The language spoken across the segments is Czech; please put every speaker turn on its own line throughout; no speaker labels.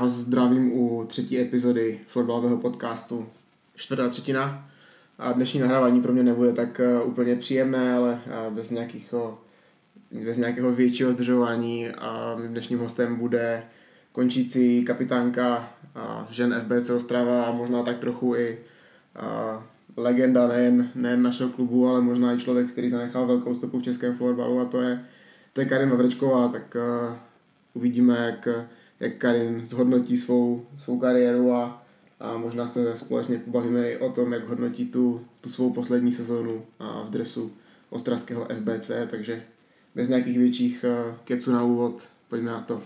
vás zdravím u třetí epizody florbalového podcastu čtvrtá třetina. A dnešní nahrávání pro mě nebude tak uh, úplně příjemné, ale uh, bez, nějakých, bez nějakého většího zdržování. A mým dnešním hostem bude končící kapitánka uh, žen FBC Ostrava a možná tak trochu i legenda nejen, nejen našeho klubu, ale možná i člověk, který zanechal velkou stopu v českém florbalu a to je, to je Karin Mavrečková, tak uvidíme, jak, jak Karin zhodnotí svou, svou kariéru a, a možná se společně pobavíme i o tom, jak hodnotí tu, tu svou poslední sezónu a v dresu ostravského FBC, takže bez nějakých větších uh, keců na úvod, pojďme na to.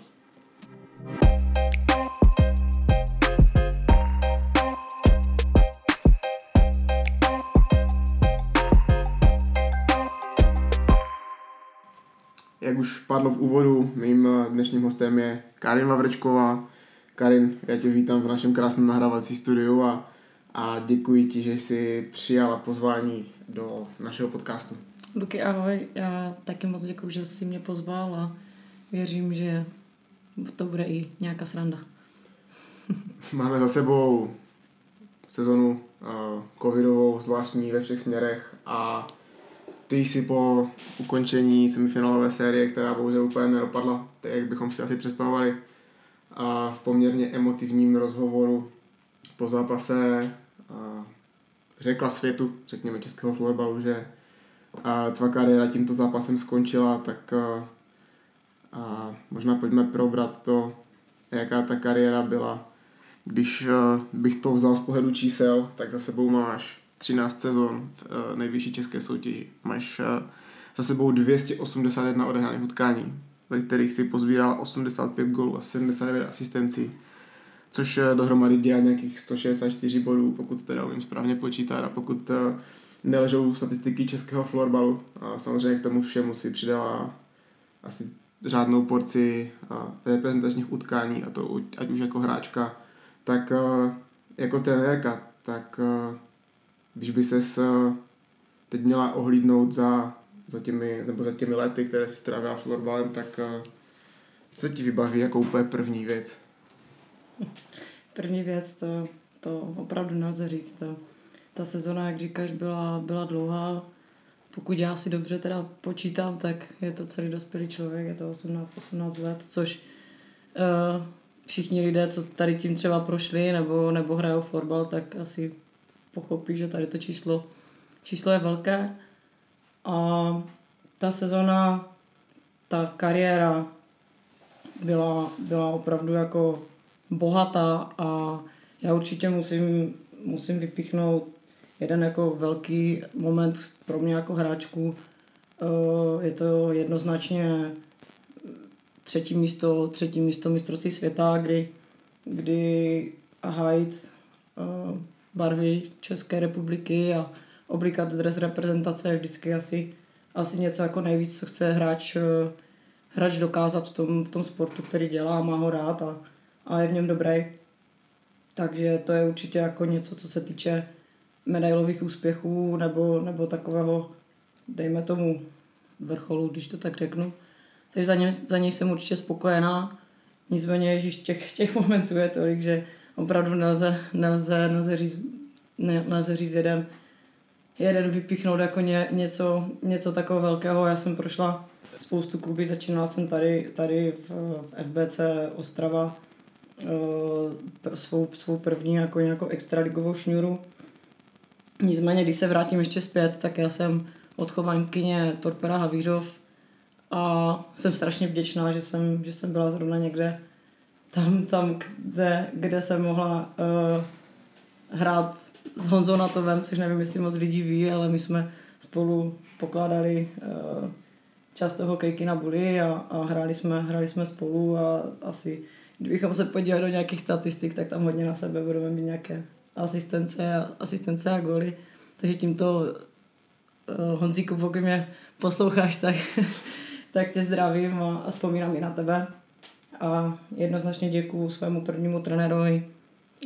Jak už padlo v úvodu, mým dnešním hostem je Karin Vavrečková. Karin, já tě vítám v našem krásném nahrávací studiu a, a děkuji ti, že jsi přijala pozvání do našeho podcastu.
Luky, ahoj. Já taky moc děkuji, že jsi mě pozval a věřím, že to bude i nějaká sranda.
Máme za sebou sezonu uh, covidovou, zvláštní ve všech směrech a ty jsi po ukončení semifinálové série, která bohužel úplně nedopadla, tak jak bychom si asi představovali, a v poměrně emotivním rozhovoru po zápase řekla světu, řekněme českého florbalu, že tvá kariéra tímto zápasem skončila, tak a, a možná pojďme probrat to, jaká ta kariéra byla. Když bych to vzal z pohledu čísel, tak za sebou máš 13 sezon v uh, nejvyšší české soutěži. Máš uh, za sebou 281 odehraných utkání, ve kterých si pozbíral 85 gólů a 79 asistencí, což uh, dohromady dělá nějakých 164 bodů, pokud teda umím správně počítat a pokud neležou statistiky českého florbalu. A samozřejmě k tomu všemu si přidala asi řádnou porci reprezentačních utkání, a to ať už jako hráčka, tak jako trenérka, tak když by ses teď měla ohlídnout za, za, těmi, nebo za těmi lety, které si strávila florbalem, tak co ti vybaví jako úplně první věc?
První věc, to, to opravdu nelze říct. To, ta sezona, jak říkáš, byla, byla dlouhá. Pokud já si dobře teda počítám, tak je to celý dospělý člověk, je to 18, 18 let, což uh, všichni lidé, co tady tím třeba prošli nebo, nebo hrajou fotbal, tak asi pochopí, že tady to číslo, číslo je velké. A ta sezona, ta kariéra byla, byla opravdu jako bohatá a já určitě musím, musím vypíchnout jeden jako velký moment pro mě jako hráčku. Eh, je to jednoznačně třetí místo, třetí místo mistrovství světa, kdy, kdy eh, barvy České republiky a oblikat dres reprezentace je vždycky asi, asi něco jako nejvíc, co chce hráč, eh, hráč dokázat v tom, v tom sportu, který dělá, má ho rád a, a je v něm dobrý. Takže to je určitě jako něco, co se týče medailových úspěchů nebo, nebo takového, dejme tomu, vrcholu, když to tak řeknu. Takže za, ně, za něj jsem určitě spokojená. Nicméně, ježiš, těch, těch momentů je tolik, že opravdu nelze, nelze, nelze, říct, ne, nelze říct jeden, jeden vypíchnout jako ně, něco, něco takového velkého. Já jsem prošla spoustu kluby, začínala jsem tady, tady v, v FBC Ostrava uh, svou, svou první jako nějakou extraligovou šňůru. Nicméně, když se vrátím ještě zpět, tak já jsem odchovankyně Torpera Havířov a jsem strašně vděčná, že jsem, že jsem byla zrovna někde tam, tam kde, kde jsem mohla uh, hrát s Honzou Natovem, což nevím, jestli moc lidí ví, ale my jsme spolu pokládali uh, často hokejky na buly a, a hráli, jsme, hráli jsme spolu a asi kdybychom se podívali do nějakých statistik, tak tam hodně na sebe budeme mít nějaké asistence a, asistence a góly. Takže tímto uh, Honzíku, pokud mě posloucháš, tak, tak tě zdravím a, a vzpomínám i na tebe. A jednoznačně děkuju svému prvnímu trenérovi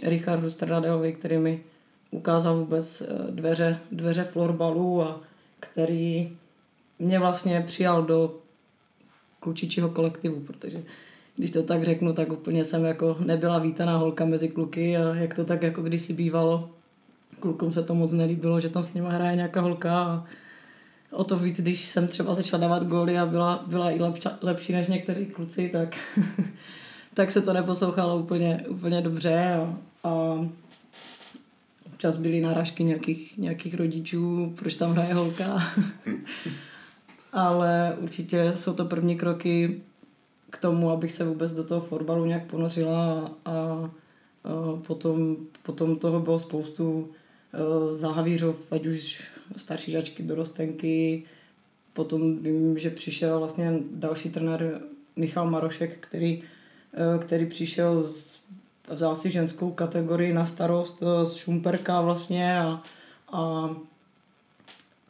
Richardu Stradadelovi, který mi ukázal vůbec eh, dveře, dveře florbalu a který mě vlastně přijal do klučičího kolektivu, protože když to tak řeknu, tak úplně jsem jako nebyla vítaná holka mezi kluky a jak to tak jako kdysi bývalo. Klukům se to moc nelíbilo, že tam s nima hraje nějaká holka a o to víc, když jsem třeba začala dávat góly a byla, byla i lepší, lepší než někteří kluci, tak, tak se to neposlouchalo úplně, úplně dobře a, a občas byly náražky nějakých, nějakých rodičů, proč tam hraje holka. Ale určitě jsou to první kroky k tomu, abych se vůbec do toho fotbalu nějak ponořila a, a potom, potom toho bylo spoustu e, záhavířov, ať už starší žačky, dorostenky. Potom vím, že přišel vlastně další trenér Michal Marošek, který, e, který přišel z, vzal si ženskou kategorii na starost e, z Šumperka vlastně a, a,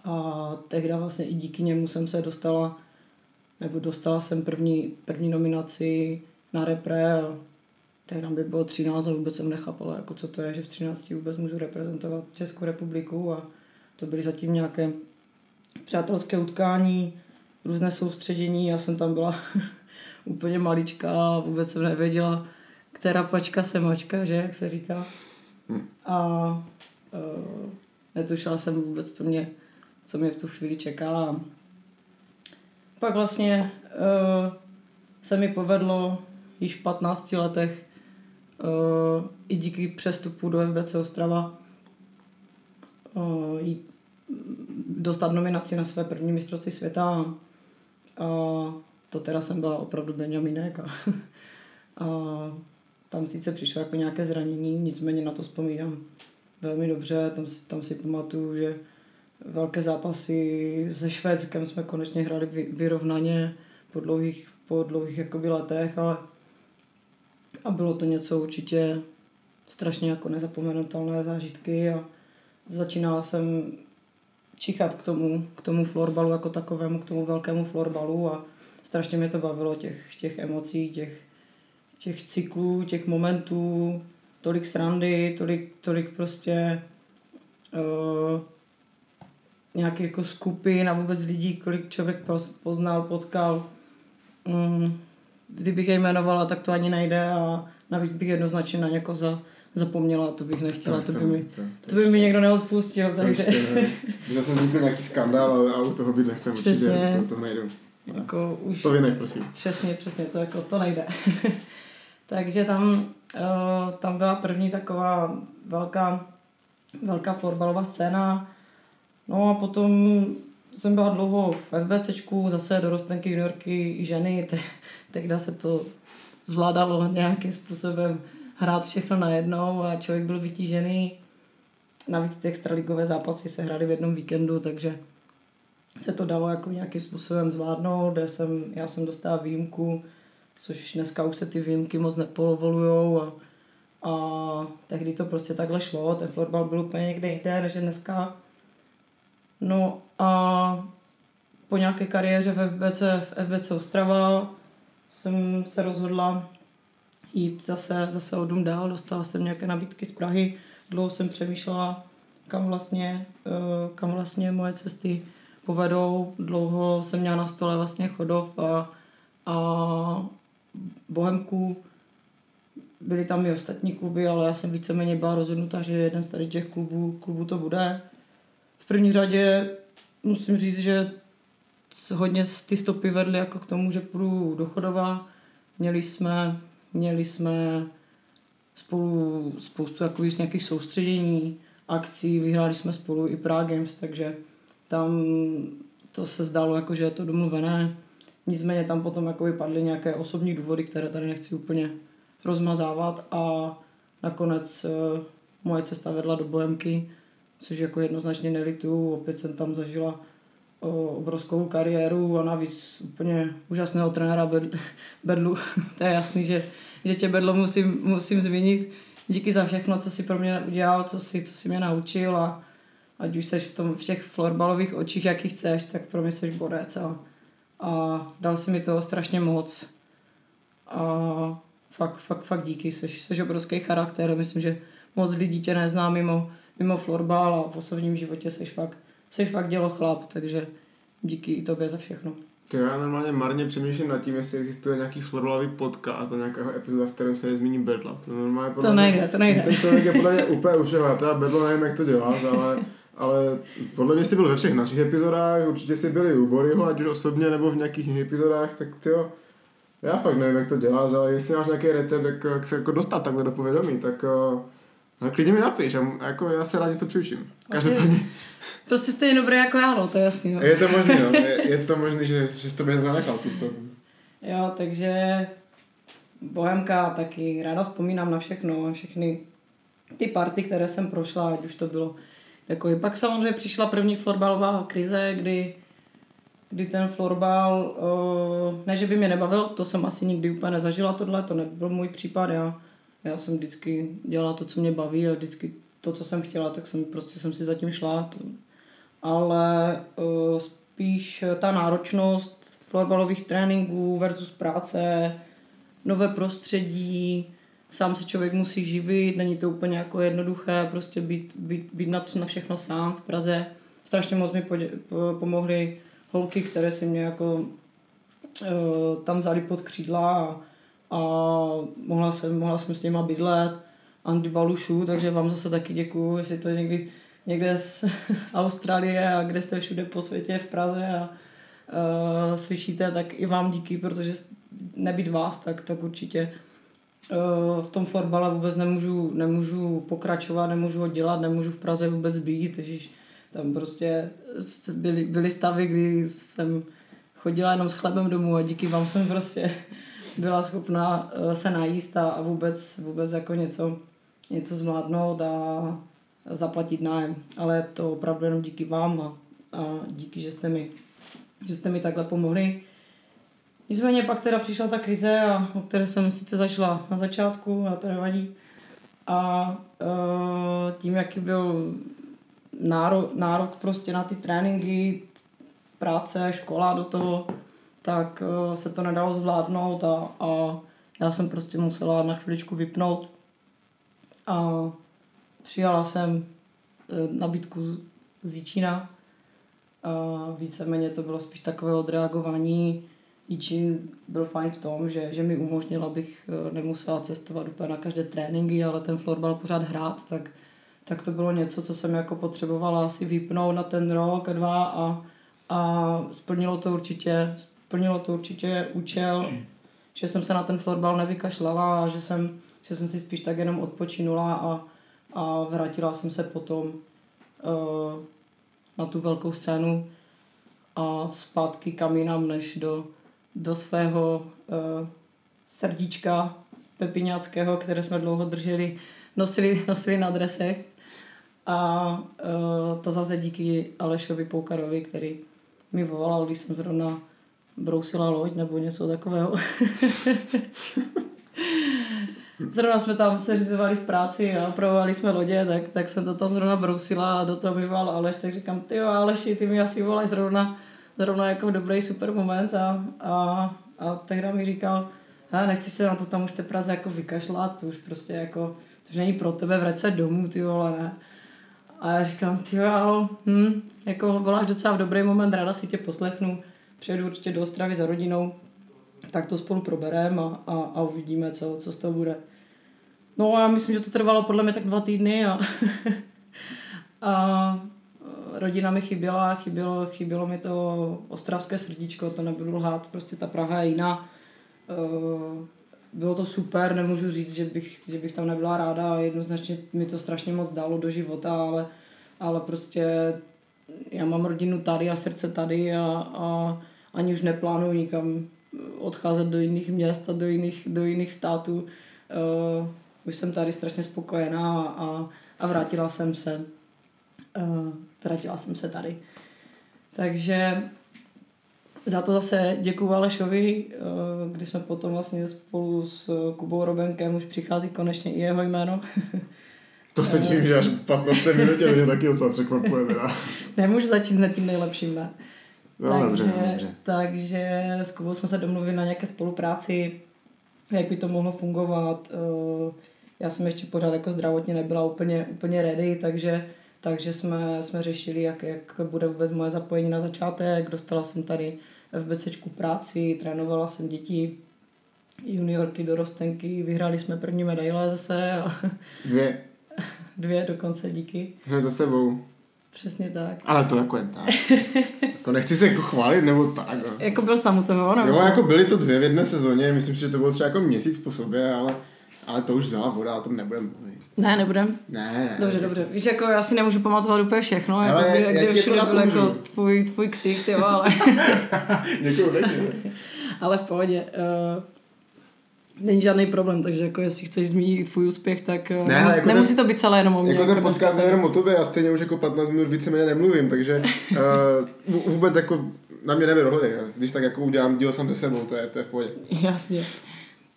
a tehdy vlastně i díky němu jsem se dostala nebo dostala jsem první, první nominaci na repre tehdy by bylo 13 a vůbec jsem nechápala, jako co to je, že v 13 vůbec můžu reprezentovat Českou republiku a to byly zatím nějaké přátelské utkání, různé soustředění, já jsem tam byla úplně maličká a vůbec jsem nevěděla, která pačka se mačka, že, jak se říká. Hm. A uh, netušila jsem vůbec, co mě, co mě v tu chvíli čeká pak vlastně uh, se mi povedlo již v 15 letech uh, i díky přestupu do FBC Ostrava dostat nominaci na své první mistrovství světa. A to teda jsem byla opravdu Benjaminek a, a tam sice přišlo jako nějaké zranění, nicméně na to vzpomínám velmi dobře, tam, tam si pamatuju, že velké zápasy se Švédskem jsme konečně hráli vyrovnaně po dlouhých, po dlouhých jakoby letech, ale a bylo to něco určitě strašně jako nezapomenutelné zážitky a začínala jsem čichat k tomu, k tomu florbalu jako takovému, k tomu velkému florbalu a strašně mě to bavilo těch, těch emocí, těch, těch cyklů, těch momentů, tolik srandy, tolik, tolik prostě uh, nějaký jako skupin a vůbec lidí, kolik člověk poznal, potkal. Mm, kdybych je jmenovala, tak to ani nejde a navíc bych jednoznačně na někoho za, zapomněla, to bych nechtěla, to, to, by mi, to, to, to by mi někdo neodpustil. Takže...
By zase vznikl nějaký skandál, ale u toho být nechcem přesně, určitě, to, to nejdu.
Jako už,
to vynech, prosím.
Přesně, přesně, to, jako, to nejde. takže tam, uh, tam byla první taková velká, velká fotbalová scéna, No a potom jsem byla dlouho v FBCčku, zase dorostenky, juniorky ženy, te, tehdy se to zvládalo nějakým způsobem hrát všechno najednou a člověk byl vytížený. Navíc ty extraligové zápasy se hrály v jednom víkendu, takže se to dalo jako nějakým způsobem zvládnout, kde jsem, já jsem dostala výjimku, což dneska už se ty výjimky moc nepovolujou a, a tehdy to prostě takhle šlo, ten florbal byl úplně někde jinde, než dneska. No a po nějaké kariéře v FBC, v FBC Ostrava jsem se rozhodla jít zase, zase o dům dál. Dostala jsem nějaké nabídky z Prahy. Dlouho jsem přemýšlela, kam vlastně, eh, kam vlastně moje cesty povedou. Dlouho jsem měla na stole vlastně Chodov a, a Bohemku. Byly tam i ostatní kluby, ale já jsem víceméně byla rozhodnutá, že jeden z tady těch klubů, klubů to bude první řadě musím říct, že hodně ty stopy vedly jako k tomu, že půjdu do Chodova. Měli jsme, měli jsme spolu spoustu takových nějakých soustředění, akcí, vyhráli jsme spolu i Prague Games, takže tam to se zdálo jako, že je to domluvené. Nicméně tam potom jako vypadly nějaké osobní důvody, které tady nechci úplně rozmazávat a nakonec uh, moje cesta vedla do Bohemky, což jako jednoznačně nelitu. Opět jsem tam zažila o, obrovskou kariéru a navíc úplně úžasného trenéra Bedlu. to je jasný, že, že tě Bedlo musím, musím zmínit. Díky za všechno, co si pro mě udělal, co si, co si mě naučil a ať už seš v, tom, v těch florbalových očích, jaký chceš, tak pro mě seš borec a, a dal si mi toho strašně moc. A fakt, fakt, fakt díky, seš, seš obrovský charakter, myslím, že moc lidí tě nezná mimo, mimo florbal a v osobním životě jsi fakt, jsi fakt dělo chlap, takže díky i tobě za všechno.
Já normálně marně přemýšlím nad tím, jestli existuje nějaký florbalový podcast a nějakého epizoda, v kterém se nezmíní Bedla.
To, normálně podle to nejde, mě, to nejde.
Ten člověk je podle mě úplně u všeho. Já teda Bedlo nevím, jak to děláš, ale, ale podle mě jsi byl ve všech našich epizodách, určitě jsi byli u Boryho, ať už osobně nebo v nějakých epizodách, tak ty já fakt nevím, jak to děláš, ale jestli máš nějaký recept, jak, jak se jako dostat takhle do povědomí, tak uh, no, klidně mi napiš, a jako já se rád něco přiučím.
Každopádně. Prostě stejně dobrý jako já, no, to je jasný. No.
Je to možné, no. je, je, to možné, že, že to by zanechal ty stopy.
Jo, takže Bohemka taky ráda vzpomínám na všechno, na všechny ty party, které jsem prošla, ať už to bylo jako i pak samozřejmě přišla první florbalová krize, kdy, kdy ten florbal, uh, ne že by mě nebavil, to jsem asi nikdy úplně nezažila tohle, to nebyl můj případ, já, já jsem vždycky dělala to, co mě baví a vždycky to, co jsem chtěla, tak jsem prostě jsem si zatím šla. To, ale uh, spíš ta náročnost florbalových tréninků versus práce, nové prostředí, sám se člověk musí živit, není to úplně jako jednoduché, prostě být, být, být na, na všechno sám v Praze. Strašně moc mi podě, pomohly holky, které si mě jako uh, tam vzali pod křídla a, a mohla, jsem, mohla jsem s nima bydlet. Andy Balušu, takže vám zase taky děkuju, jestli to někdy někde z Austrálie a kde jste všude po světě v Praze a uh, slyšíte, tak i vám díky, protože nebýt vás, tak, tak určitě uh, v tom fotbale vůbec nemůžu, nemůžu pokračovat, nemůžu ho dělat, nemůžu v Praze vůbec být, ježiš, tam prostě byly, byly stavy, kdy jsem chodila jenom s chlebem domů a díky vám jsem prostě byla schopná uh, se najíst a, vůbec, vůbec jako něco, něco zvládnout a zaplatit nájem. Ale to opravdu jenom díky vám a, a díky, že jste mi, že jste mi takhle pomohli. Nicméně pak teda přišla ta krize, a, o které jsem sice zašla na začátku, a to nevadí. A uh, tím, jaký byl nárok, nárok prostě na ty tréninky, práce, škola do toho, tak uh, se to nedalo zvládnout a, a já jsem prostě musela na chviličku vypnout. A přijala jsem eh, nabídku z Jíčína. A víceméně to bylo spíš takové odreagování. Jíčín byl fajn v tom, že, že mi umožnil, abych eh, nemusela cestovat úplně na každé tréninky, ale ten florbal pořád hrát, tak, tak to bylo něco, co jsem jako potřebovala asi vypnout na ten rok, dva a, a splnilo to určitě, splnilo to určitě účel, že jsem se na ten florbal nevykašlala a že jsem, že jsem si spíš tak jenom odpočinula a, a vrátila jsem se potom uh, na tu velkou scénu a zpátky kam jinam, než do, do svého uh, srdíčka pepiňáckého, které jsme dlouho drželi, nosili, nosili na dresech. A uh, to zase díky Alešovi Poukarovi, který mi volal, když jsem zrovna brousila loď nebo něco takového. zrovna jsme tam se řízovali v práci a opravovali jsme lodě, tak, tak jsem to tam zrovna brousila a do toho mi volal Aleš, tak říkám, ty jo Aleši, ty mi asi voláš zrovna, zrovna jako dobrý super moment a, a, a tehdy mi říkal, a nechci se na to tam už té Praze jako vykašlat, to už prostě jako, to už není pro tebe vrať se domů, ty vole, ne. A já říkám, ty jo, hm, jako voláš docela v dobrý moment, ráda si tě poslechnu, přijedu určitě do Ostravy za rodinou, tak to spolu probereme a, a, a uvidíme, co, co z toho bude. No a já myslím, že to trvalo podle mě tak dva týdny a, a rodina mi chyběla, chybělo, chybělo mi to ostravské srdíčko, to nebudu lhát, prostě ta Praha je jiná. E, bylo to super, nemůžu říct, že bych, že bych tam nebyla ráda jednoznačně mi to strašně moc dalo do života, ale, ale prostě já mám rodinu tady a srdce tady a, a ani už neplánuju nikam odcházet do jiných měst a do jiných, do jiných států. Uh, už jsem tady strašně spokojená a, a vrátila jsem se. Uh, vrátila jsem se tady. Takže za to zase děkuju Alešovi, uh, kdy jsme potom vlastně spolu s Kubou Robenkem už přichází konečně i jeho jméno.
To se tím, že až v 15. minutě mě taky docela překvapuje. Teda.
Nemůžu začít hned tím nejlepším, ne?
No, takže, dobře, dobře.
takže s Kubou jsme se domluvili na nějaké spolupráci, jak by to mohlo fungovat. Eh, já jsem ještě pořád jako zdravotně nebyla úplně, úplně ready, takže, takže jsme, jsme řešili, jak, jak bude vůbec moje zapojení na začátek. Dostala jsem tady v BCčku práci, trénovala jsem děti, juniorky, dorostenky, vyhráli jsme první medaile zase. A
Dvě.
dvě dokonce, díky.
Hned za sebou.
Přesně tak.
Ale to jako jen tak. jako nechci se jako chválit nebo tak. No.
Jako byl tam u toho, nebo
Jo, jako byly to dvě v jedné sezóně, myslím si, že to bylo třeba jako měsíc po sobě, ale, ale to už vzala voda, o tom nebudem mluvit.
Ne, nebudem.
Ne, ne.
Dobře, dobře. Víš, jako já si nemůžu pamatovat úplně všechno,
Ale
jako
jak to
všude byl jako tvůj, tvůj ksich, ty ale,
děkuju.
ale v pohodě. Uh, není žádný problém, takže jako jestli chceš zmínit tvůj úspěch, tak uh,
Ne,
nemus,
jako
nemusí
ten-
to být celé jenom o mě.
Jako ten
dneska
podcast jenom o tobě, já stejně už jako 15 minut víceméně nemluvím, takže uh, vůbec jako na mě nebyl dohledy. Když tak jako udělám díl sám se sebou, to je, to je v pohodě.
Jasně.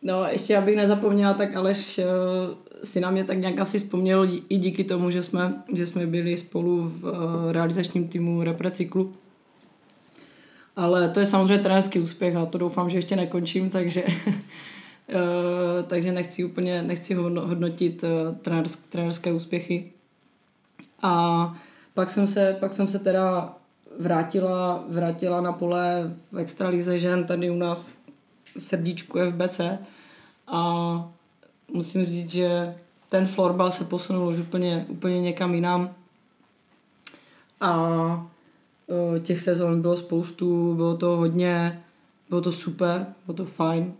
No, ještě abych nezapomněla, tak Aleš uh, si na mě tak nějak asi vzpomněl i díky tomu, že jsme, že jsme byli spolu v uh, realizačním týmu Reprecyklu. Ale to je samozřejmě trenérský úspěch a to doufám, že ještě nekončím, takže, uh, takže nechci úplně nechci hodno- hodnotit uh, trenérsk, trenérské úspěchy. A pak jsem se, pak jsem se teda vrátila, vrátila na pole v extralize žen tady u nás v srdíčku FBC a musím říct, že ten florbal se posunul už úplně, úplně někam jinam. A eh, těch sezon bylo spoustu, bylo to hodně, bylo to super, bylo to fajn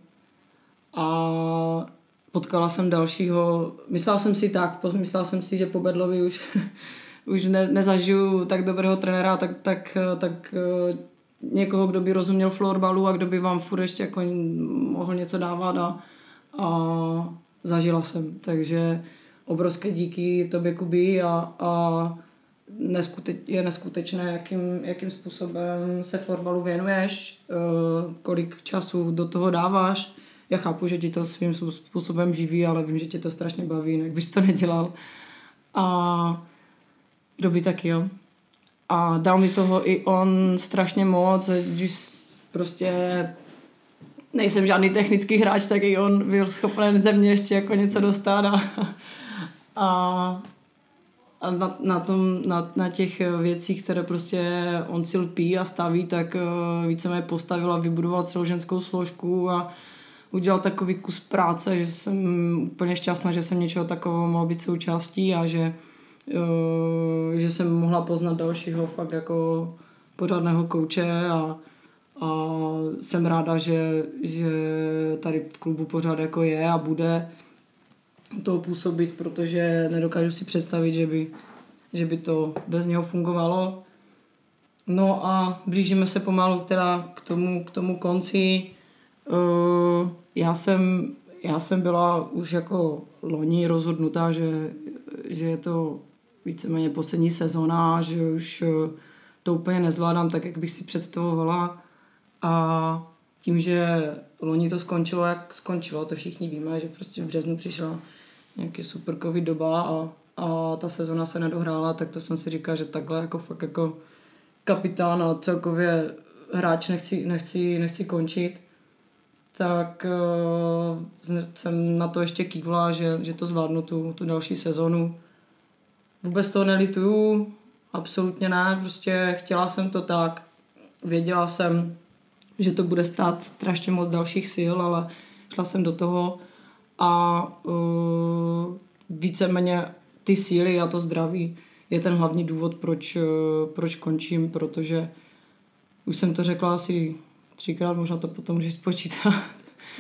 a potkala jsem dalšího, myslela jsem si tak, myslela jsem si, že po Bedlovi už, už ne, nezažiju tak dobrého trenéra, tak, tak, tak eh, někoho, kdo by rozuměl florbalu a kdo by vám furt ještě jako mohl něco dávat a, a zažila jsem. Takže obrovské díky tobě, Kubi, a, a neskute, je neskutečné, jakým, jakým způsobem se florbalu věnuješ, eh, kolik času do toho dáváš. Já chápu, že ti to svým způsobem živí, ale vím, že tě to strašně baví, jinak bys to nedělal. A kdo by taky, jo. A dal mi toho i on strašně moc, když prostě nejsem žádný technický hráč, tak i on byl schopen ze mě ještě jako něco dostat a, a, a na, na, tom, na, na těch věcích, které prostě on si lpí a staví, tak uh, víceméně postavil a vybudoval celou ženskou složku a udělal takový kus práce, že jsem úplně šťastná, že jsem něčeho takového mohla být součástí a že uh, že jsem mohla poznat dalšího fakt jako pořádného kouče a, a jsem ráda, že, že tady v klubu pořád jako je a bude toho působit, protože nedokážu si představit, že by, že by to bez něho fungovalo. No a blížíme se pomalu teda k tomu, k tomu konci. Uh, já jsem, já jsem byla už jako loni rozhodnutá, že, že je to víceméně poslední sezóna, že už eh, to úplně nezvládám tak, jak bych si představovala. A tím, že loni to skončilo, jak skončilo, to všichni víme, že prostě v březnu přišla nějaký super covid doba a, a ta sezona se nedohrála, tak to jsem si říkala, že takhle jako fakt jako kapitán a celkově hráč nechci, nechci, nechci končit tak uh, jsem na to ještě kývla, že, že to zvládnu tu, tu další sezonu. Vůbec to nelituju, absolutně ne, prostě chtěla jsem to tak, věděla jsem, že to bude stát strašně moc dalších sil, ale šla jsem do toho a uh, víceméně ty síly a to zdraví je ten hlavní důvod, proč, uh, proč končím, protože už jsem to řekla asi třikrát, možná to potom můžeš spočítat.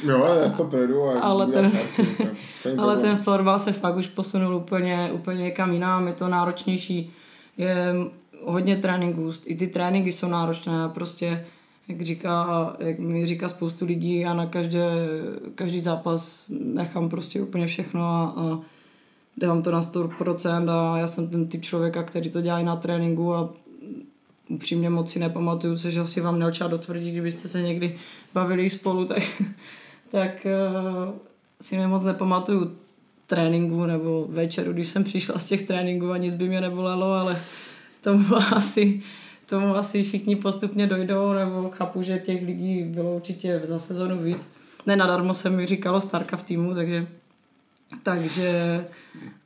Jo, já to projedu a
Ale ten-
čárky,
Ale ten florbal se fakt už posunul úplně, úplně někam jinam, je to náročnější, je hodně tréninků, i ty tréninky jsou náročné, prostě jak říká, jak mi říká spoustu lidí, já na každé, každý zápas nechám prostě úplně všechno a, a dávám to na 100% a já jsem ten typ člověka, který to dělá i na tréninku a upřímně moc si nepamatuju, což asi vám Nelča dotvrdí, kdybyste se někdy bavili spolu, tak, tak uh, si nemoc nepamatuju tréninku nebo večeru, když jsem přišla z těch tréninků a nic by mě nebolelo, ale tomu asi, tomu asi všichni postupně dojdou, nebo chápu, že těch lidí bylo určitě za sezonu víc. Nenadarmo se mi říkalo Starka v týmu, takže takže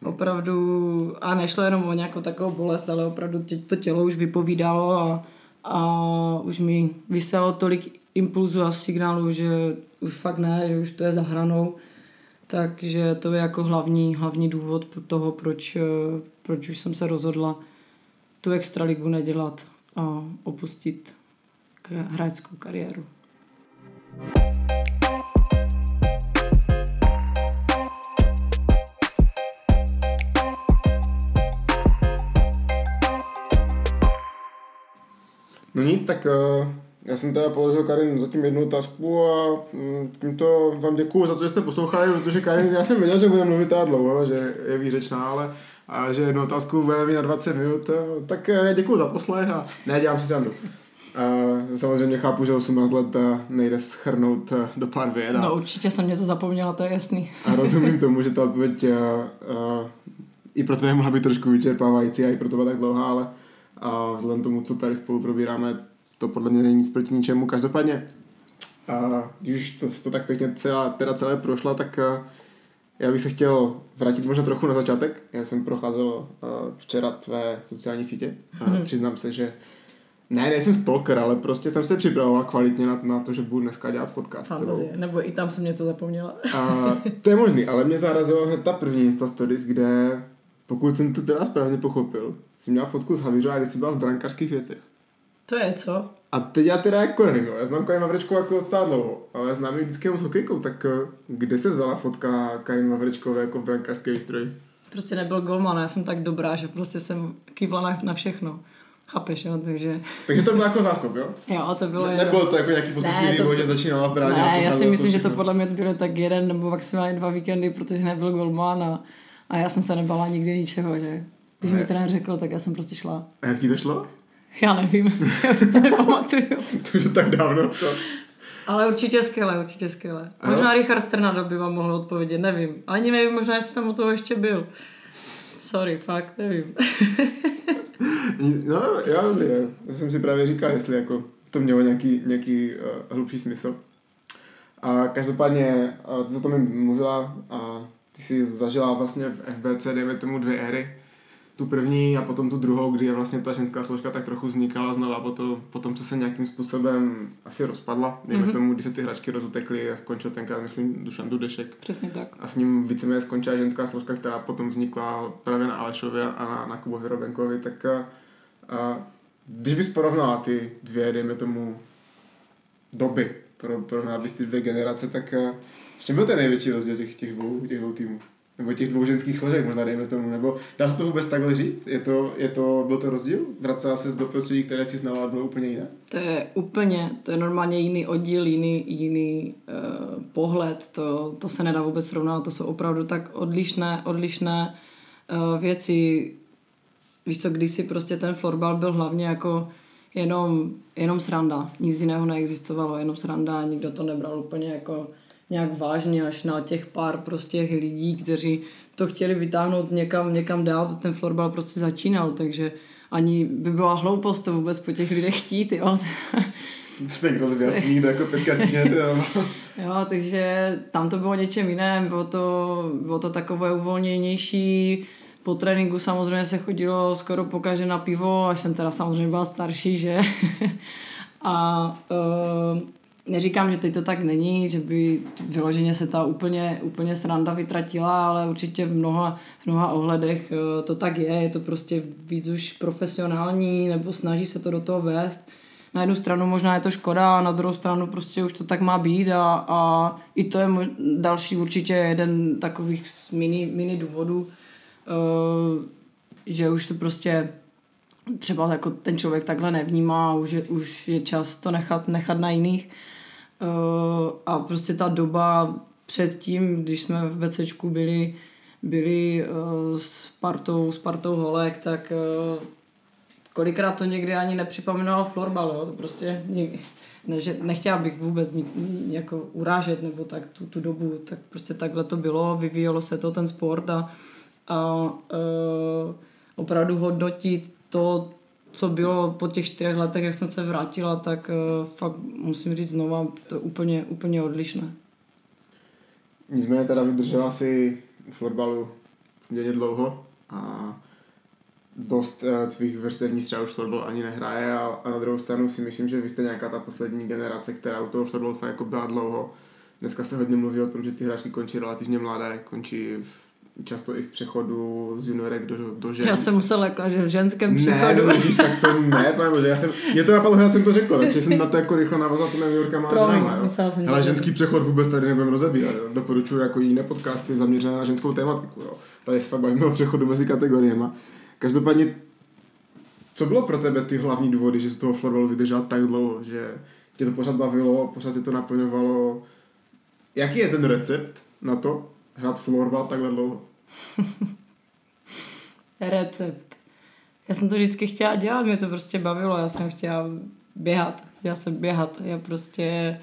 opravdu, a nešlo jenom o nějakou takovou bolest, ale opravdu tě, to tělo už vypovídalo a, a už mi vyselo tolik impulzu a signálu, že už fakt ne, že už to je za hranou. Takže to je jako hlavní, hlavní důvod toho, proč, proč už jsem se rozhodla tu extraligu nedělat a opustit hráčskou kariéru.
No nic, tak uh, já jsem teda položil Karin zatím jednu otázku a um, tímto vám děkuju za to, že jste poslouchali, protože Karin, já jsem věděl, že bude mluvit tak dlouho, že je výřečná, ale a že jednu otázku bude mít na 20 minut, uh, tak uh, děkuju za poslech a nedělám si srandu. Uh, samozřejmě chápu, že 18 let nejde schrnout do pár věd.
No určitě jsem něco zapomněla, to je jasný.
a rozumím tomu, že ta odpověď uh, uh, i proto je mohla být trošku vyčerpávající a i proto byla tak dlouhá, ale a vzhledem tomu, co tady spolu probíráme, to podle mě není nic proti ničemu. Každopádně, a když to, to tak pěkně celá, teda celé prošla, tak já bych se chtěl vrátit možná trochu na začátek. Já jsem procházel včera tvé sociální sítě. A hmm. přiznám se, že ne, nejsem stalker, ale prostě jsem se připravoval kvalitně na, na to, že budu dneska dělat podcast.
Fantazie, nebo i tam jsem něco zapomněla.
A to je možný, ale mě zarazilo hned ta první Insta Stories, kde pokud jsem to teda správně pochopil, jsi měla fotku z Havířova, když jsi byla v brankářských věcech.
To je co?
A teď já teda jako nevím, já znám Karin Mavrečku jako docela dlouho, ale znám ji vždycky jenom s hokejkou, tak eh, kde se vzala fotka Karin Mavrečkové jako v brankářské výstroji?
Prostě nebyl golman, já jsem tak dobrá, že prostě jsem kývla na, na všechno. Chápeš, jo, takže...
Takže to bylo jako záskok, jo?
Jo, to bylo... Ne,
nebylo to jako nějaký postupný vývoj, to... že začínala v bráně?
Ne, já si myslím, že to podle mě bylo tak jeden nebo maximálně dva víkendy, protože nebyl golman a a já jsem se nebala nikdy ničeho, že když ne. mi trenér řekl, tak já jsem prostě šla.
A jak ti to šlo?
Já nevím, já si to nepamatuju.
to je tak dávno to.
Ale určitě skvěle, určitě skvěle. Možná Richard Strnado by vám mohl odpovědět, nevím. Ani nevím, možná jestli tam u toho ještě byl. Sorry, fakt, nevím.
no, já, já, já jsem si právě říkal, jestli jako to mělo nějaký, nějaký uh, hlubší smysl. A každopádně, uh, za to mi mluvila a ty jsi zažila vlastně v FBC, dejme tomu dvě éry. Tu první a potom tu druhou, kdy je vlastně ta ženská složka tak trochu vznikala znova po, to, po tom, co se nějakým způsobem asi rozpadla. Dejme mm-hmm. tomu, když se ty hračky rozutekly a skončil tenkrát, myslím, Dušan Dudešek.
Přesně tak.
A s ním víceméně skončila ženská složka, která potom vznikla právě na Alešově a na, na Kubovi Robenkovi. Tak a, a, když bys porovnala ty dvě, dejme tomu, doby, pro, pro nás ty dvě generace, tak a, v čem byl ten největší rozdíl těch, těch, dvou, těch dvou týmů? Nebo těch dvou ženských složek, možná dejme tomu, nebo dá se to vůbec takhle říct? Je to, je to, byl to rozdíl? Vracela se do prostředí, které si znala bylo úplně jiné?
To je úplně, to je normálně jiný oddíl, jiný, jiný uh, pohled, to, to se nedá vůbec srovnat, to jsou opravdu tak odlišné, odlišné uh, věci. Víš co, když si prostě ten florbal byl hlavně jako jenom, jenom sranda, nic jiného neexistovalo, jenom sranda, nikdo to nebral úplně jako nějak vážně až na těch pár prostě lidí, kteří to chtěli vytáhnout někam, někam dál, ten florbal prostě začínal, takže ani by byla hloupost to vůbec po těch lidech chtít, jo.
To by asi nikdo jako pětka
Jo, takže tam to bylo něčem jiném, bylo to, bylo to takové uvolněnější, po tréninku samozřejmě se chodilo skoro pokaže na pivo, až jsem teda samozřejmě byla starší, že? a uh, neříkám, že teď to tak není, že by vyloženě se ta úplně, úplně sranda vytratila, ale určitě v mnoha, v mnoha ohledech eh, to tak je, je to prostě víc už profesionální, nebo snaží se to do toho vést. Na jednu stranu možná je to škoda, a na druhou stranu prostě už to tak má být a, a i to je mož, další určitě jeden takových mini, mini důvodů, uh, že už to prostě třeba jako ten člověk takhle nevnímá, už je, už je čas to nechat, nechat na jiných. Uh, a prostě ta doba předtím, když jsme v BCčku byli, byli uh, s partou, s partou holek, tak uh, kolikrát to někdy ani nepřipomínalo florbal, jo? To prostě ne, že nechtěla bych vůbec nik, jako urážet nebo tak tu, tu dobu, tak prostě takhle to bylo, vyvíjelo se to ten sport a, a uh, opravdu hodnotit to, co bylo po těch čtyřech letech, jak jsem se vrátila, tak uh, fakt musím říct znova, to je úplně, úplně odlišné.
Nicméně teda vydržela si v florbalu poměrně dlouho a dost uh, svých vrstevních třeba už fotbal ani nehraje a, a, na druhou stranu si myslím, že vy jste nějaká ta poslední generace, která u toho fotbalu jako byla dlouho. Dneska se hodně mluví o tom, že ty hráčky končí relativně mladé, končí v často i v přechodu z juniorek do, do žen.
Já jsem musel lekla, že v ženském přechodu.
Ne, no, tak to ne, pane že já jsem, mě to napadlo, hned jsem to řekl, takže jsem na to jako rychle navazal New Yorka má ženama, Ale ženský přechod vůbec tady nebudeme rozebírat, jo. Doporučuji jako jiné podcasty zaměřené na ženskou tématiku, jo. Tady se bavíme o přechodu mezi kategoriemi. Každopádně, co bylo pro tebe ty hlavní důvody, že z toho florbalu vydržel tak dlouho, že tě to pořád bavilo, pořád tě to naplňovalo. Jaký je ten recept na to, hrát florbal takhle dlouho?
Recept. Já jsem to vždycky chtěla dělat, mě to prostě bavilo, já jsem chtěla běhat, chtěla jsem běhat, já prostě,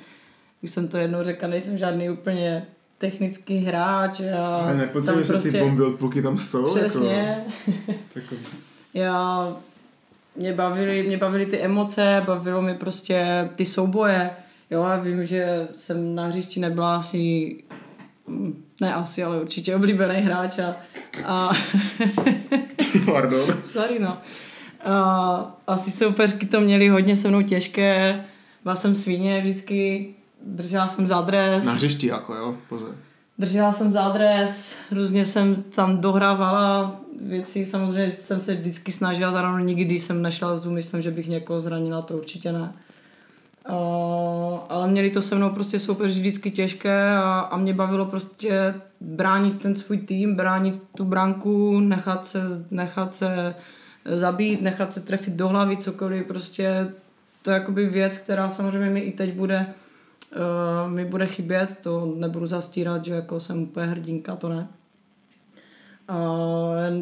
už jsem to jednou řekla, nejsem žádný úplně technický hráč. A
Ale nepocítím, prostě... že ty bomby od puky tam jsou?
Přesně. Jako... já, mě bavily, mě bavily ty emoce, bavilo mi prostě ty souboje. Jo, já vím, že jsem na hřišti nebyla asi ne asi, ale určitě oblíbený hráč a, a
Pardon.
Sorry, no. A, asi soupeřky to měli hodně se mnou těžké. Byla jsem svíně vždycky, držela jsem za dres.
Na hřišti jako, jo? Pozor.
Držela jsem za dres, různě jsem tam dohrávala věci, samozřejmě jsem se vždycky snažila zároveň nikdy jsem nešla s úmyslem, že bych někoho zranila, to určitě ne. Ale měli to se mnou prostě soupeři vždycky těžké a, a mě bavilo prostě bránit ten svůj tým, bránit tu branku, nechat se, nechat se zabít, nechat se trefit do hlavy, cokoliv, prostě to je jakoby věc, která samozřejmě mi i teď bude uh, mi bude chybět, to nebudu zastírat, že jako jsem úplně hrdinka, to ne.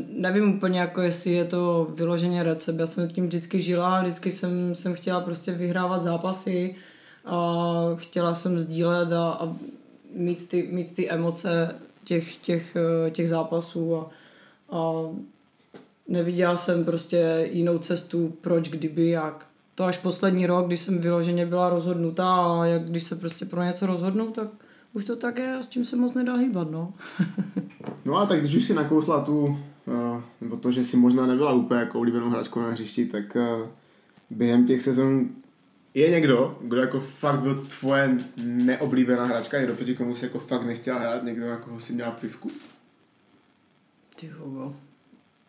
Nevím úplně, jako jestli je to vyloženě recept. Já jsem tím vždycky žila, vždycky jsem, jsem chtěla prostě vyhrávat zápasy a chtěla jsem sdílet a, a mít, ty, mít ty emoce těch, těch, těch zápasů a, a neviděla jsem prostě jinou cestu, proč, kdyby, jak. To až poslední rok, kdy jsem vyloženě byla rozhodnutá a jak když se prostě pro něco rozhodnu, tak už to tak je s tím se moc nedá hýbat, no.
no a tak když už si nakousla tu, uh, nebo to, že si možná nebyla úplně jako oblíbenou hráčkou na hřišti, tak uh, během těch sezon je někdo, kdo jako fakt byl tvoje neoblíbená hráčka, někdo proti komu si jako fakt nechtěla hrát, někdo na koho si měla pivku?
Ty hovo.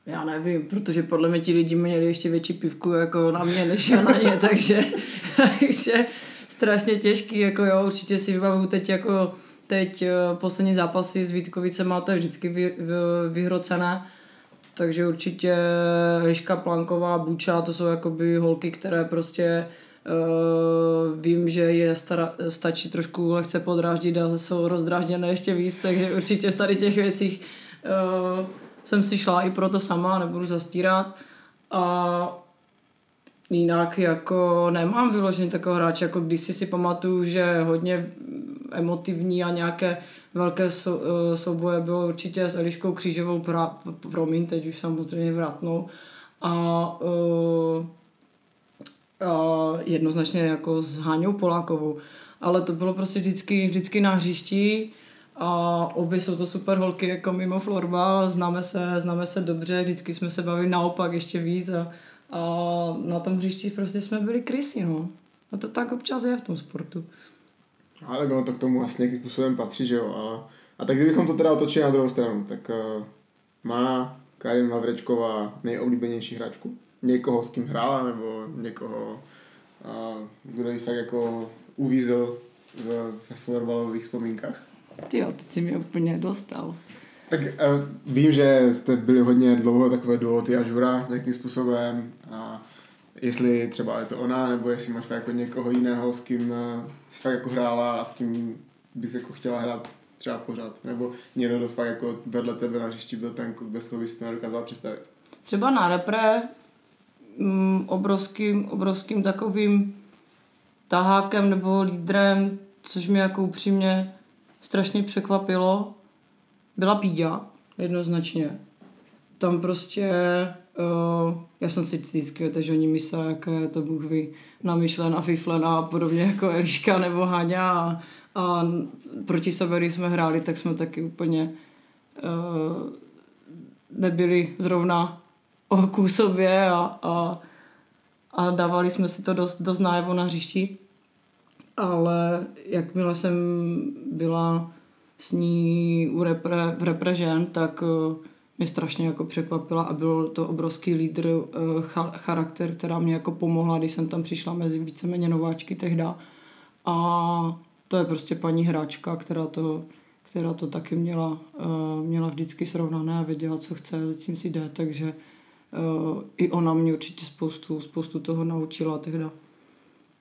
Já nevím, protože podle mě ti lidi měli ještě větší pivku jako na mě, než já na ně, takže, takže strašně těžký, jako jo, určitě si vybavuju teď jako teď eh, poslední zápasy s Vítkovicema, to je vždycky vy, vy, vyhrocené, takže určitě Liška Planková, Buča, to jsou jakoby holky, které prostě Uh, vím, že je stara, stačí trošku lehce podráždit a jsou rozdrážděné ještě víc, takže určitě v tady těch věcích uh, jsem si šla i proto sama, nebudu zastírat. A jinak jako nemám vyložený takového hráče, jako když si si pamatuju, že hodně emotivní a nějaké velké sou, eh, souboje bylo určitě s Eliškou Křížovou, pra, promiň, teď už samozřejmě vratnou. A, uh, a jednoznačně jako s Háňou Polákovou. Ale to bylo prostě vždycky, vždycky na hřišti a obě jsou to super holky jako mimo florbal, známe se, známe se dobře, vždycky jsme se bavili naopak ještě víc a, a na tom hřišti prostě jsme byli krysy, no. A to tak občas je v tom sportu.
Ale ono to k tomu vlastně nějakým způsobem patří, že jo, ale... A tak kdybychom to teda otočili na druhou stranu, tak uh, má Karin Lavrečková nejoblíbenější hráčku? Někoho, s kým hrála, nebo někoho, uh, kdo ji fakt jako uvízl v, ve florbalových vzpomínkách?
Ty jo, teď si mě úplně dostal.
Tak uh, vím, že jste byli hodně dlouho takové duo ty a Žura nějakým způsobem a jestli třeba je to ona, nebo jestli máš jako někoho jiného, s kým uh, jsi fakt jako hrála a s kým bys jako chtěla hrát třeba pořád, nebo někdo, kdo fakt jako vedle tebe na hřišti byl ten, bez koho bys to nedokázal představit.
Třeba na repre mm, obrovským, obrovským takovým tahákem nebo lídrem, což mě jako upřímně strašně překvapilo, byla Píďa, jednoznačně. Tam prostě, uh, já jsem si vždycky, že oni mysleli, jak je to Bůh ví, namyšlená, fiflená a podobně jako Eliška nebo Háňa a, a proti sebe, když jsme hráli, tak jsme taky úplně uh, nebyli zrovna k sobě a, a, a dávali jsme si to dost, dost najevo na hřišti. Ale jakmile jsem byla s ní u repre, v reprežen, tak uh, mě strašně jako překvapila a byl to obrovský lídr, uh, charakter, která mě jako pomohla, když jsem tam přišla mezi víceméně nováčky tehda. A to je prostě paní hráčka, která to, která to taky měla, uh, měla vždycky srovnané a věděla, co chce, za čím si jde, takže i ona mě určitě spoustu, spoustu toho naučila tehda.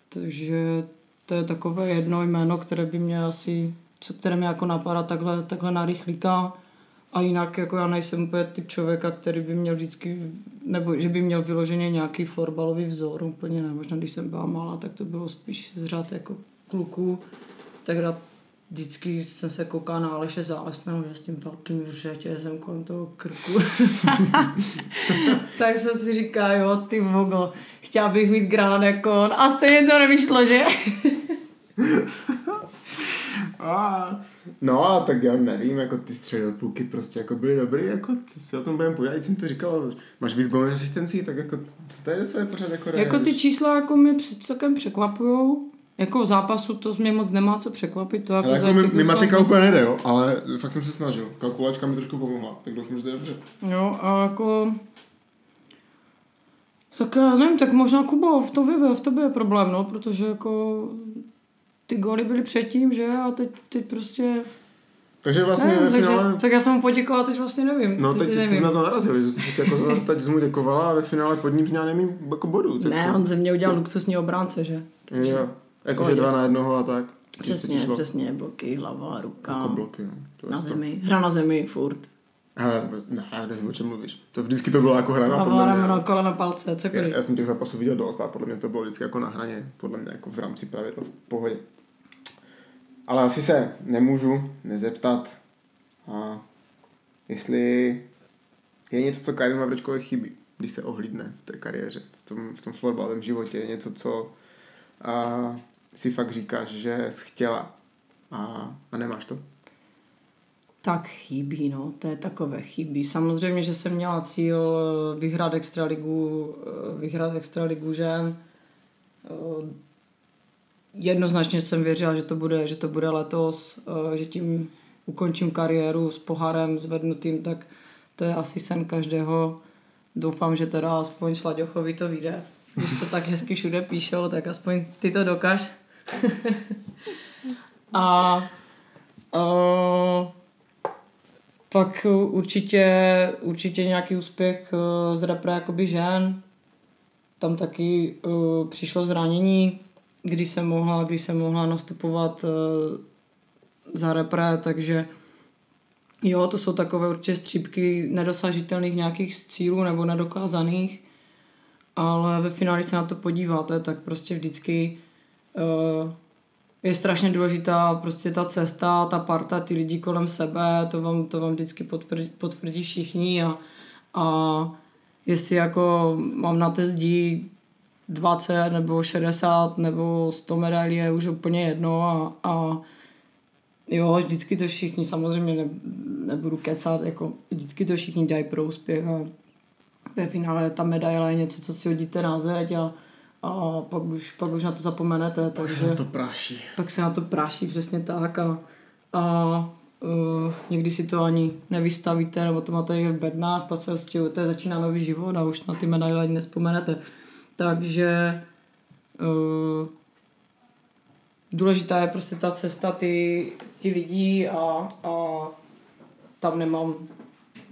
Takže to je takové jedno jméno, které by mě asi, co, které mě jako napadá takhle, takhle na rychlíka. A jinak jako já nejsem úplně typ člověka, který by měl vždycky, nebo že by měl vyloženě nějaký florbalový vzor, úplně ne. Možná když jsem byla malá, tak to bylo spíš z řád jako kluků. Tak vždycky jsem se koukala na Aleše Zálesného, s tím velkým řetězem kolem toho krku. tak jsem si říkala, jo, ty mogo, chtěla bych mít granát jako on a stejně to nevyšlo, že?
a, no a tak já nevím, jako ty středopluky prostě jako byly dobrý, jako co si o tom budeme povídat, jsem to říkal, máš víc gólů asistencí, tak jako co tady se pořád jako
Jako ty čísla jako mě celkem překvapujou, jako zápasu to mě moc nemá co překvapit. To
jako ale jako mi, mi matika úplně nejde, jo, ale fakt jsem se snažil. Kalkulačka mi trošku pomohla, tak doufám, že to je dobře.
Jo, a jako... Tak já nevím, tak možná Kubo, v tobě, v tobě je problém, no, protože jako ty góly byly předtím, že, a teď, teď prostě...
Takže vlastně nevím, ve
takže,
finále...
Tak já jsem mu poděkoval, teď vlastně nevím.
No teď, teď jsme to narazili, že jsi jako teď mu děkovala a ve finále pod ním měla nevím jako bodu.
Ne,
to...
on ze mě udělal luxusní obránce, že?
Takže... Jo. Jakože dva na jednoho a tak.
Přesně, přesně, bloky, hlava, ruka.
Jako bloky, no.
To na zemi, hra na zemi, furt.
Ale ne, nevím, o čem mluvíš. To vždycky to bylo jako hra
na podle mě. Hlava, koleno, palce, cokoliv.
Já, já, jsem těch zápasů viděl dost a podle mě to bylo vždycky jako na hraně, podle mě jako v rámci pravidel v pohodě. Ale asi se nemůžu nezeptat, a jestli je něco, co Kajdu Mavrečkovi chybí, když se ohlídne v té kariéře, v tom, v tom florbalovém životě, je něco, co a, si fakt říkáš, že jsi chtěla a, a nemáš to?
Tak chybí, no, to je takové chybí. Samozřejmě, že jsem měla cíl eh, vyhrát extraligu, eh, vyhrát extraligu žen. Eh, jednoznačně jsem věřila, že to bude, že to bude letos, že tím ukončím kariéru s pohárem zvednutým, tak to je asi sen každého. Doufám, že teda aspoň Slaďochovi to vyjde. Když to tak hezky všude píšou, tak aspoň ty to dokáž. a uh, pak určitě, určitě nějaký úspěch uh, z repre jakoby žen. Tam taky uh, přišlo zranění, když jsem mohla, když jsem mohla nastupovat uh, za repre, takže jo, to jsou takové určitě střípky nedosažitelných nějakých cílů nebo nedokázaných, ale ve finále, se na to podíváte, tak prostě vždycky uh, je strašně důležitá prostě ta cesta, ta parta, ty lidi kolem sebe, to vám, to vám vždycky potvrdí, potvrdí všichni a, a jestli jako mám na té zdi 20 nebo 60 nebo 100 medailí je už úplně jedno a, a jo, vždycky to všichni, samozřejmě ne, nebudu kecat, jako vždycky to všichni dělají pro úspěch a ve finále ta medaile je něco, co si hodíte na zeď a, a pak už, pak už na to zapomenete.
Pak takže, se na to práší.
Pak se na to práší, přesně tak a, a uh, někdy si to ani nevystavíte, nebo to máte v bednách, pak se to začíná nový život a už na ty medaile ani nespomenete. Takže uh, důležitá je prostě ta cesta, ty, ty lidí a, a tam nemám,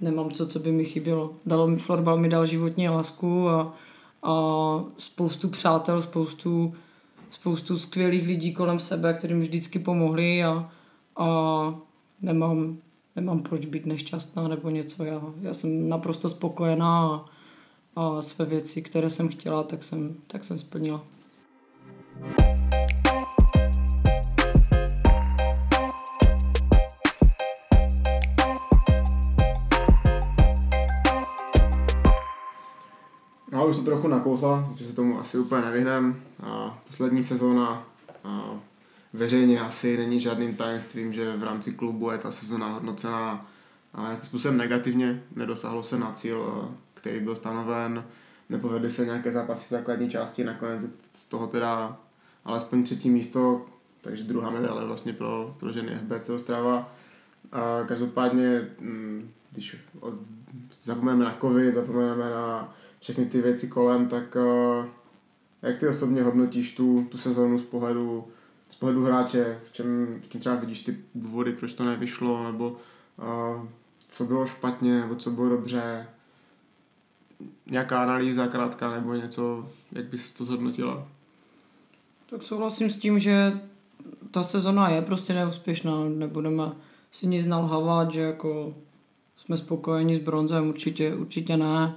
nemám co, co by mi chybělo. Dalo mi, florbal mi dal životní lásku a, a spoustu přátel, spoustu, spoustu skvělých lidí kolem sebe, kterým vždycky pomohli a, a nemám, nemám proč být nešťastná nebo něco. Já, já jsem naprosto spokojená a, a své věci, které jsem chtěla, tak jsem, tak jsem splnila.
už to trochu nakousla, že se tomu asi úplně nevyhnem. A poslední sezóna a veřejně asi není žádným tajemstvím, že v rámci klubu je ta sezóna hodnocená a nějakým způsobem negativně. Nedosáhlo se na cíl, který byl stanoven. Nepovedly se nějaké zápasy v základní části, nakonec z toho teda alespoň třetí místo, takže druhá medaile vlastně pro, pro ženy FBC Ostrava. A každopádně, mm, když zapomeneme na covid, zapomeneme na všechny ty věci kolem, tak jak ty osobně hodnotíš tu, tu sezónu z pohledu, z pohledu hráče, v čem, v čem třeba vidíš ty důvody, proč to nevyšlo, nebo uh, co bylo špatně, nebo co bylo dobře, nějaká analýza krátká nebo něco, jak bys to zhodnotila?
Tak souhlasím s tím, že ta sezona je prostě neúspěšná, nebudeme si nic nalhávat, že jako jsme spokojeni s bronzem, určitě, určitě ne.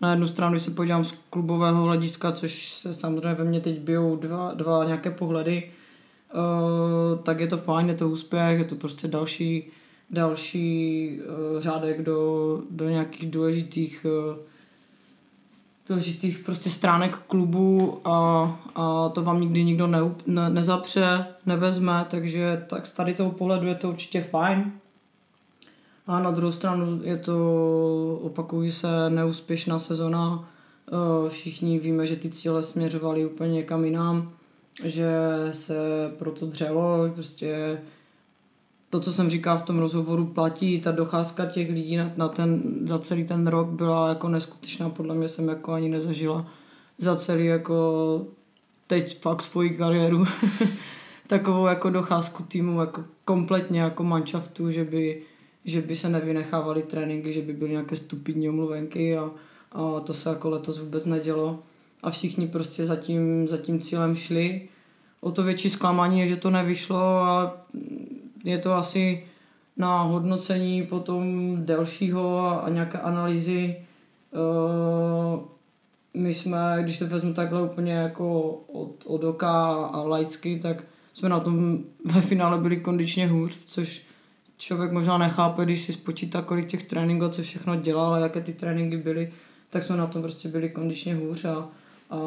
Na jednu stranu, když se podívám z klubového hlediska, což se samozřejmě ve mně teď bijou dva, dva nějaké pohledy, uh, tak je to fajn, je to úspěch, je to prostě další, další uh, řádek do, do nějakých důležitých uh, důležitých prostě stránek klubu a, a to vám nikdy nikdo ne, ne, nezapře, nevezme, takže tak z tady toho pohledu je to určitě fajn. A na druhou stranu je to, opakují se, neúspěšná sezona. E, všichni víme, že ty cíle směřovaly úplně někam jinam, že se proto dřelo, prostě to, co jsem říkal v tom rozhovoru, platí. Ta docházka těch lidí na, na ten, za celý ten rok byla jako neskutečná. Podle mě jsem jako ani nezažila za celý jako teď fakt svoji kariéru takovou jako docházku týmu jako kompletně jako manšaftu, že by, že by se nevynechávali tréninky, že by byly nějaké stupidní omluvenky a, a to se jako letos vůbec nedělo a všichni prostě za tím, za tím cílem šli. O to větší zklamání je, že to nevyšlo a je to asi na hodnocení potom delšího a, nějaké analýzy. Uh, my jsme, když to vezmu takhle úplně jako od, od oka a laicky, tak jsme na tom ve finále byli kondičně hůř, což člověk možná nechápe, když si spočítá, kolik těch tréninků, co všechno dělal a jaké ty tréninky byly, tak jsme na tom prostě byli kondičně hůř a, a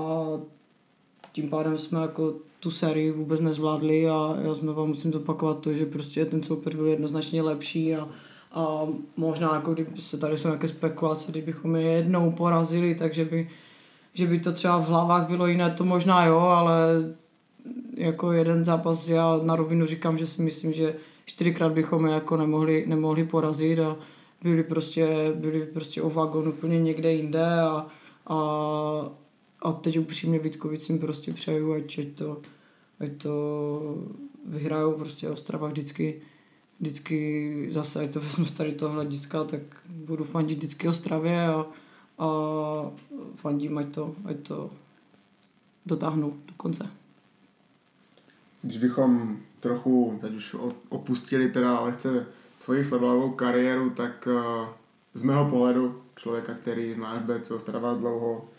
tím pádem jsme jako tu sérii vůbec nezvládli a já znova musím zopakovat to, že prostě ten soupeř byl jednoznačně lepší a, a možná jako kdyby se tady jsou nějaké spekulace, kdybychom je jednou porazili, takže by, že by to třeba v hlavách bylo jiné, to možná jo, ale jako jeden zápas já na rovinu říkám, že si myslím, že čtyřikrát bychom je jako nemohli, nemohli porazit a byli prostě, byli prostě o vagon úplně někde jinde a, a a teď upřímně Vítkovicím prostě přeju, ať, ať to, ať to vyhrajou prostě Ostrava vždycky, vždycky zase, ať to vezmu z tady toho hlediska, tak budu fandit vždycky Ostravě a, a fandím, ať to, ať to dotáhnu do konce.
Když bychom trochu teď už opustili teda lehce tvoji fotbalovou kariéru, tak eh, z mého pohledu člověka, který zná FBC Ostrava dlouho,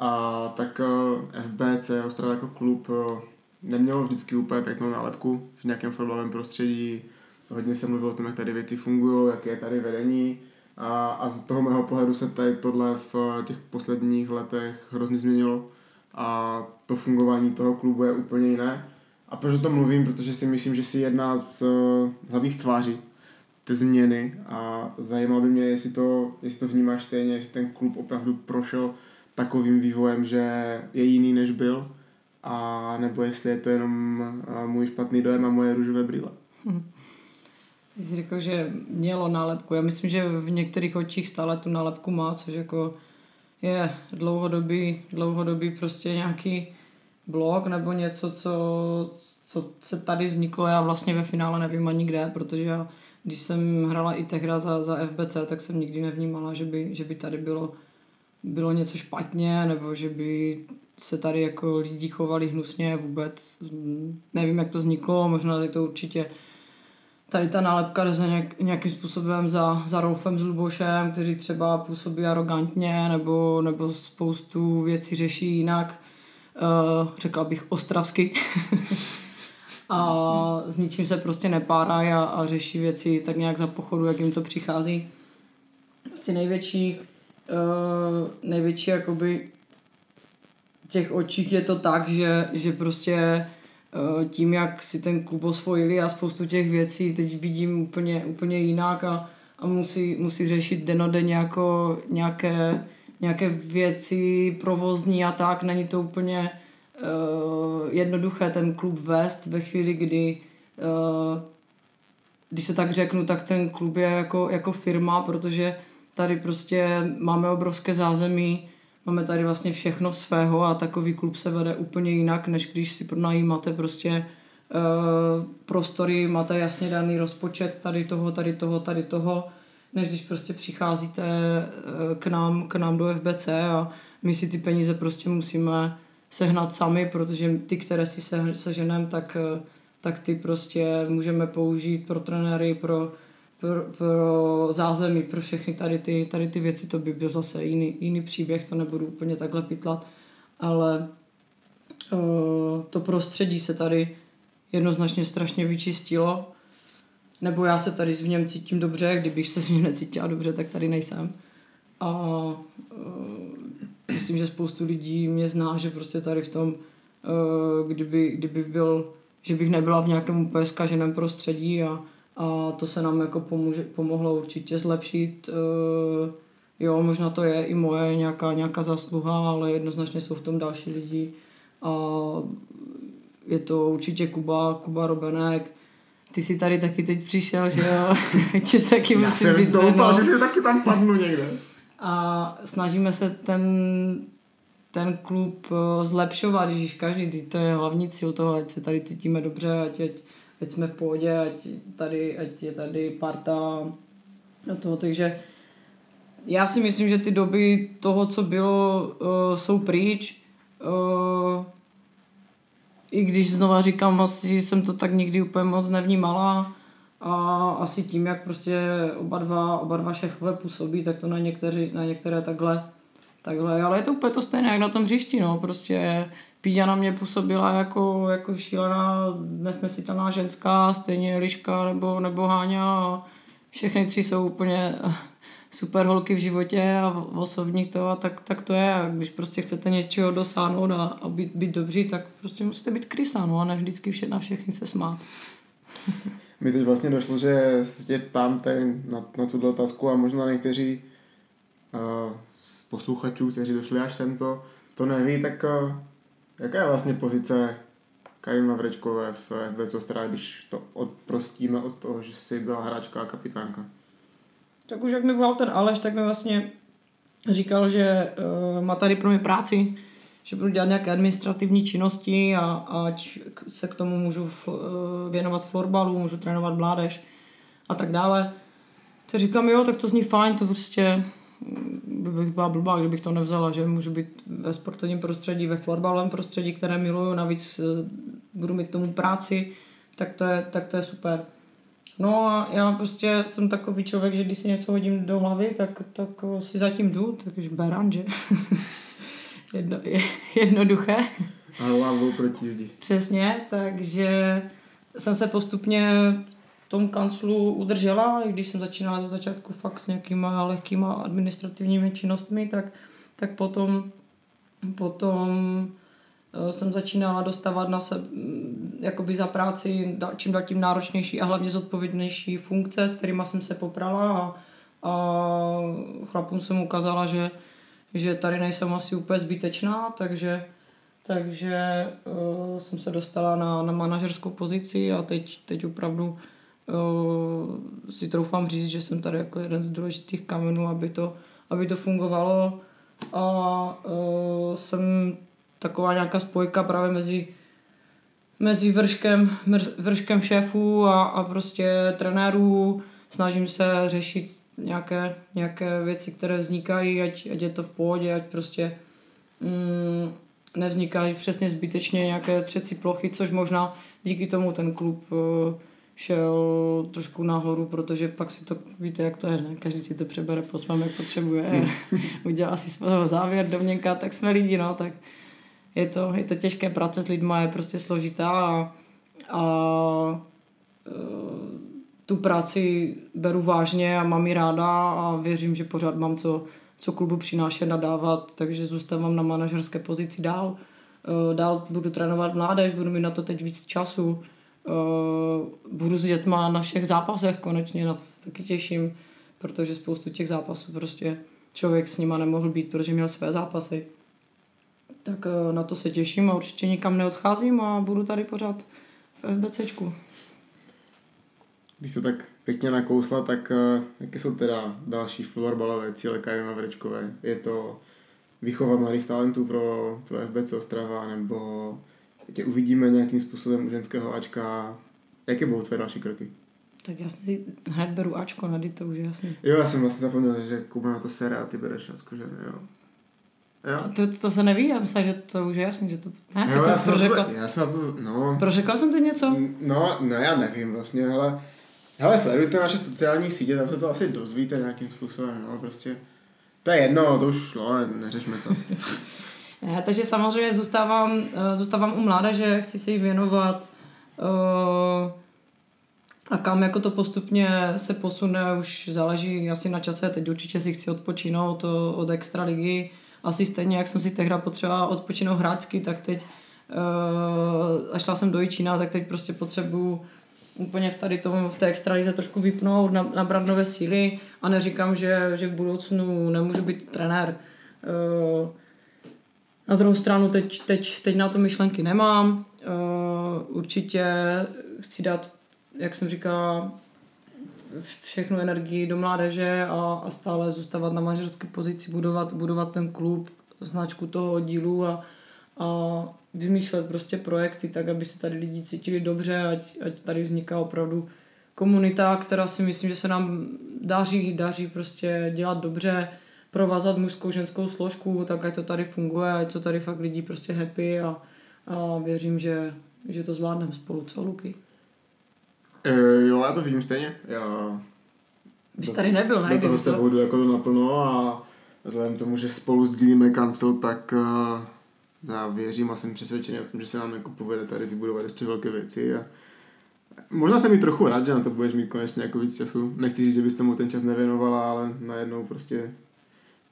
a tak eh, FBC Ostrava jako klub eh, nemělo vždycky úplně pěknou nálepku v nějakém fotbalovém prostředí. Hodně se mluvilo o tom, jak tady věci fungují, jaké je tady vedení. A, a z toho mého pohledu se tady tohle v eh, těch posledních letech hrozně změnilo. A to fungování toho klubu je úplně jiné. A proč o tom mluvím? Protože si myslím, že si jedna z hlavních tváří ty změny a zajímalo by mě, jestli to, jestli to vnímáš stejně, jestli ten klub opravdu prošel takovým vývojem, že je jiný než byl, a nebo jestli je to jenom můj špatný dojem a moje růžové brýle. Hm.
Ty jsi řekl, že mělo nálepku. Já myslím, že v některých očích stále tu nálepku má, což jako je dlouhodobý, dlouhodobý prostě nějaký blog nebo něco, co, co se tady vzniklo. Já vlastně ve finále nevím ani kde, protože já, když jsem hrala i tehra za, za FBC, tak jsem nikdy nevnímala, že by, že by tady bylo bylo něco špatně, nebo že by se tady jako lidi chovali hnusně vůbec. Nevím, jak to vzniklo, možná je to určitě tady ta nálepka jde nějak, nějakým způsobem za, za Rolfem s Lubošem, kteří třeba působí arrogantně nebo, nebo spoustu věcí řeší jinak. Uh, řekla bych ostravsky. a s ničím se prostě nepárají a, a řeší věci tak nějak za pochodu, jak jim to přichází. Asi největší uh, největší jakoby těch očích je to tak, že, že prostě uh, tím, jak si ten klub osvojili a spoustu těch věcí teď vidím úplně, úplně jinak a, a musí, musí řešit denodenně jako nějaké, nějaké věci provozní a tak. Není to úplně uh, jednoduché ten klub vést ve chvíli, kdy uh, když se tak řeknu, tak ten klub je jako, jako firma, protože tady prostě máme obrovské zázemí, máme tady vlastně všechno svého a takový klub se vede úplně jinak, než když si pronajímáte prostě uh, prostory, máte jasně daný rozpočet tady toho, tady toho, tady toho, než když prostě přicházíte uh, k nám, k nám do FBC a my si ty peníze prostě musíme sehnat sami, protože ty, které si se, seženeme, tak, uh, tak ty prostě můžeme použít pro trenéry, pro pro, pro zázemí, pro všechny tady ty, tady ty věci, to by byl zase jiný, jiný příběh, to nebudu úplně takhle pitlat, ale uh, to prostředí se tady jednoznačně strašně vyčistilo, nebo já se tady v něm cítím dobře, kdybych se v něm necítila dobře, tak tady nejsem. A uh, myslím, že spoustu lidí mě zná, že prostě tady v tom, uh, kdyby, kdyby byl, že bych nebyla v nějakém úplně zkaženém prostředí a a to se nám jako pomůže, pomohlo určitě zlepšit. Uh, jo, možná to je i moje nějaká, nějaká zasluha, ale jednoznačně jsou v tom další lidi a je to určitě Kuba, Kuba Robenek, ty jsi tady taky teď přišel, že jo? Tě taky
Já jsem doufal, že si taky tam padnu někde.
A snažíme se ten, ten klub eh, zlepšovat, když každý, to je hlavní cíl toho, ať se tady cítíme dobře, ať, ať ať jsme v pohodě, ať, tady, ať je tady parta a to, takže já si myslím, že ty doby toho, co bylo, uh, jsou pryč. Uh, I když znova říkám, asi jsem to tak nikdy úplně moc nevnímala a asi tím, jak prostě oba dva, oba dva šéfové působí, tak to na, někteři, na některé takhle, takhle, ale je to úplně to stejné, jak na tom hřišti, no, prostě Píďa na mě působila jako, jako šílená, nesnesitelná ženská, stejně Liška nebo, nebo Háňa všechny tři jsou úplně super holky v životě a v osobních to a tak, tak to je. A když prostě chcete něčeho dosáhnout a, a být, být dobří, tak prostě musíte být krysa, no a ne vždycky vše, na všechny se smát.
Mi teď vlastně došlo, že tě tam ten, na, na tuto otázku a možná někteří uh, z posluchačů, kteří došli až sem to, to neví, tak uh, Jaká je vlastně pozice Karima Vrečkové v FBC Ostrava, když to odprostíme od toho, že jsi byla hráčka a kapitánka?
Tak už jak mi volal ten Aleš, tak mi vlastně říkal, že uh, má tady pro mě práci, že budu dělat nějaké administrativní činnosti a, ať se k tomu můžu f, uh, věnovat florbalu, můžu trénovat mládež a tak dále. Tak říkám, jo, tak to zní fajn, to prostě bych byla blbá, kdybych to nevzala, že můžu být ve sportovním prostředí, ve florbalovém prostředí, které miluju, navíc eh, budu mít tomu práci, tak to je, tak to je super. No a já prostě jsem takový člověk, že když si něco hodím do hlavy, tak, tak si zatím jdu, takže beran, že? Jedno, je, jednoduché.
A hlavou proti zdi.
Přesně, takže jsem se postupně tom kanclu udržela, i když jsem začínala ze začátku fakt s nějakýma lehkýma administrativními činnostmi, tak, tak potom, potom eh, jsem začínala dostávat na sebe mm, jakoby za práci čím dál tím náročnější a hlavně zodpovědnější funkce, s kterými jsem se poprala a, a chlapům jsem ukázala, že, že tady nejsem asi úplně zbytečná, takže takže uh, jsem se dostala na, na manažerskou pozici a teď, teď opravdu uh, si troufám říct, že jsem tady jako jeden z důležitých kamenů, aby to, aby to fungovalo a uh, jsem taková nějaká spojka právě mezi mezi vrškem, vrškem šéfů a, a prostě trenérů. Snažím se řešit nějaké, nějaké věci, které vznikají, ať, ať je to v pohodě, ať prostě mm, nevznikají přesně zbytečně nějaké třecí plochy, což možná díky tomu ten klub uh, šel trošku nahoru, protože pak si to, víte, jak to je, ne? každý si to přebere po svém, jak potřebuje. Hmm. Udělá si svého závěr, domněnka, tak jsme lidi, no, tak je to, je to těžké, práce s lidma je prostě složitá a, a e, tu práci beru vážně a mám ji ráda a věřím, že pořád mám co, co klubu přinášet, nadávat, takže zůstávám na manažerské pozici dál. E, dál budu trénovat mládež, budu mít na to teď víc času budu s dětma na všech zápasech konečně, na to se taky těším. protože spoustu těch zápasů prostě člověk s nima nemohl být, protože měl své zápasy. Tak eh, na to se těším a určitě nikam neodcházím a budu tady pořád v FBCčku.
Když to tak pěkně nakousla, tak uh, jaké jsou teda další florbalové cíle Karina Vrečkové? Je to výchova mladých talentů pro, pro FBC Ostrava, nebo tě uvidíme nějakým způsobem u ženského Ačka? Jaké budou tvé další kroky?
Tak já si hned beru Ačko na to už je jasný.
Jo, já jsem vlastně zapomněl, že Kuba na to sere a ty bereš Ačko, že jo.
Jo. To, to, se neví, já myslím, že to už je jasný, že to... Ne,
jo, já, jsem prořekla. To, já jsem na to, no...
Prořekla jsem ty něco?
No, no já nevím vlastně, ale... Hele, sledujte naše sociální sítě, tam se to asi dozvíte nějakým způsobem, no, prostě... To je jedno, to už šlo, neřešme to.
ne, takže samozřejmě zůstávám, eh, zůstávám u mládeže, chci se jí věnovat. Uh, a kam jako to postupně se posune, už záleží asi na čase. Teď určitě si chci odpočinout od extra ligy. Asi stejně, jak jsem si tehdy potřebovala odpočinout hráčsky, tak teď a šla jsem do Jičína, tak teď prostě potřebuju úplně v tady tom, v té extralize trošku vypnout, nabrat nové síly a neříkám, že, že v budoucnu nemůžu být trenér. Uh, na druhou stranu teď, teď, teď na to myšlenky nemám. Uh, určitě chci dát jak jsem říkala, všechnu energii do mládeže a, a stále zůstávat na manažerské pozici, budovat, budovat ten klub, značku toho dílu a, a vymýšlet prostě projekty tak, aby se tady lidi cítili dobře, ať, ať tady vzniká opravdu komunita, která si myslím, že se nám daří, daří prostě dělat dobře, provázat mužskou, ženskou složku, tak ať to tady funguje, ať jsou tady fakt lidi prostě happy a, a věřím, že, že to zvládneme spolu, co Luky?
E, jo, já to vidím stejně. Já
Bys tady nebyl,
ne? Do toho se budu jako to naplno a vzhledem tomu, že spolu sdílíme kancel, tak uh, já věřím a jsem přesvědčený o tom, že se nám jako povede tady vybudovat ještě velké věci a Možná jsem mi trochu rád, že na to budeš mít konečně jako víc času. Nechci říct, že bys tomu ten čas nevěnovala, ale najednou prostě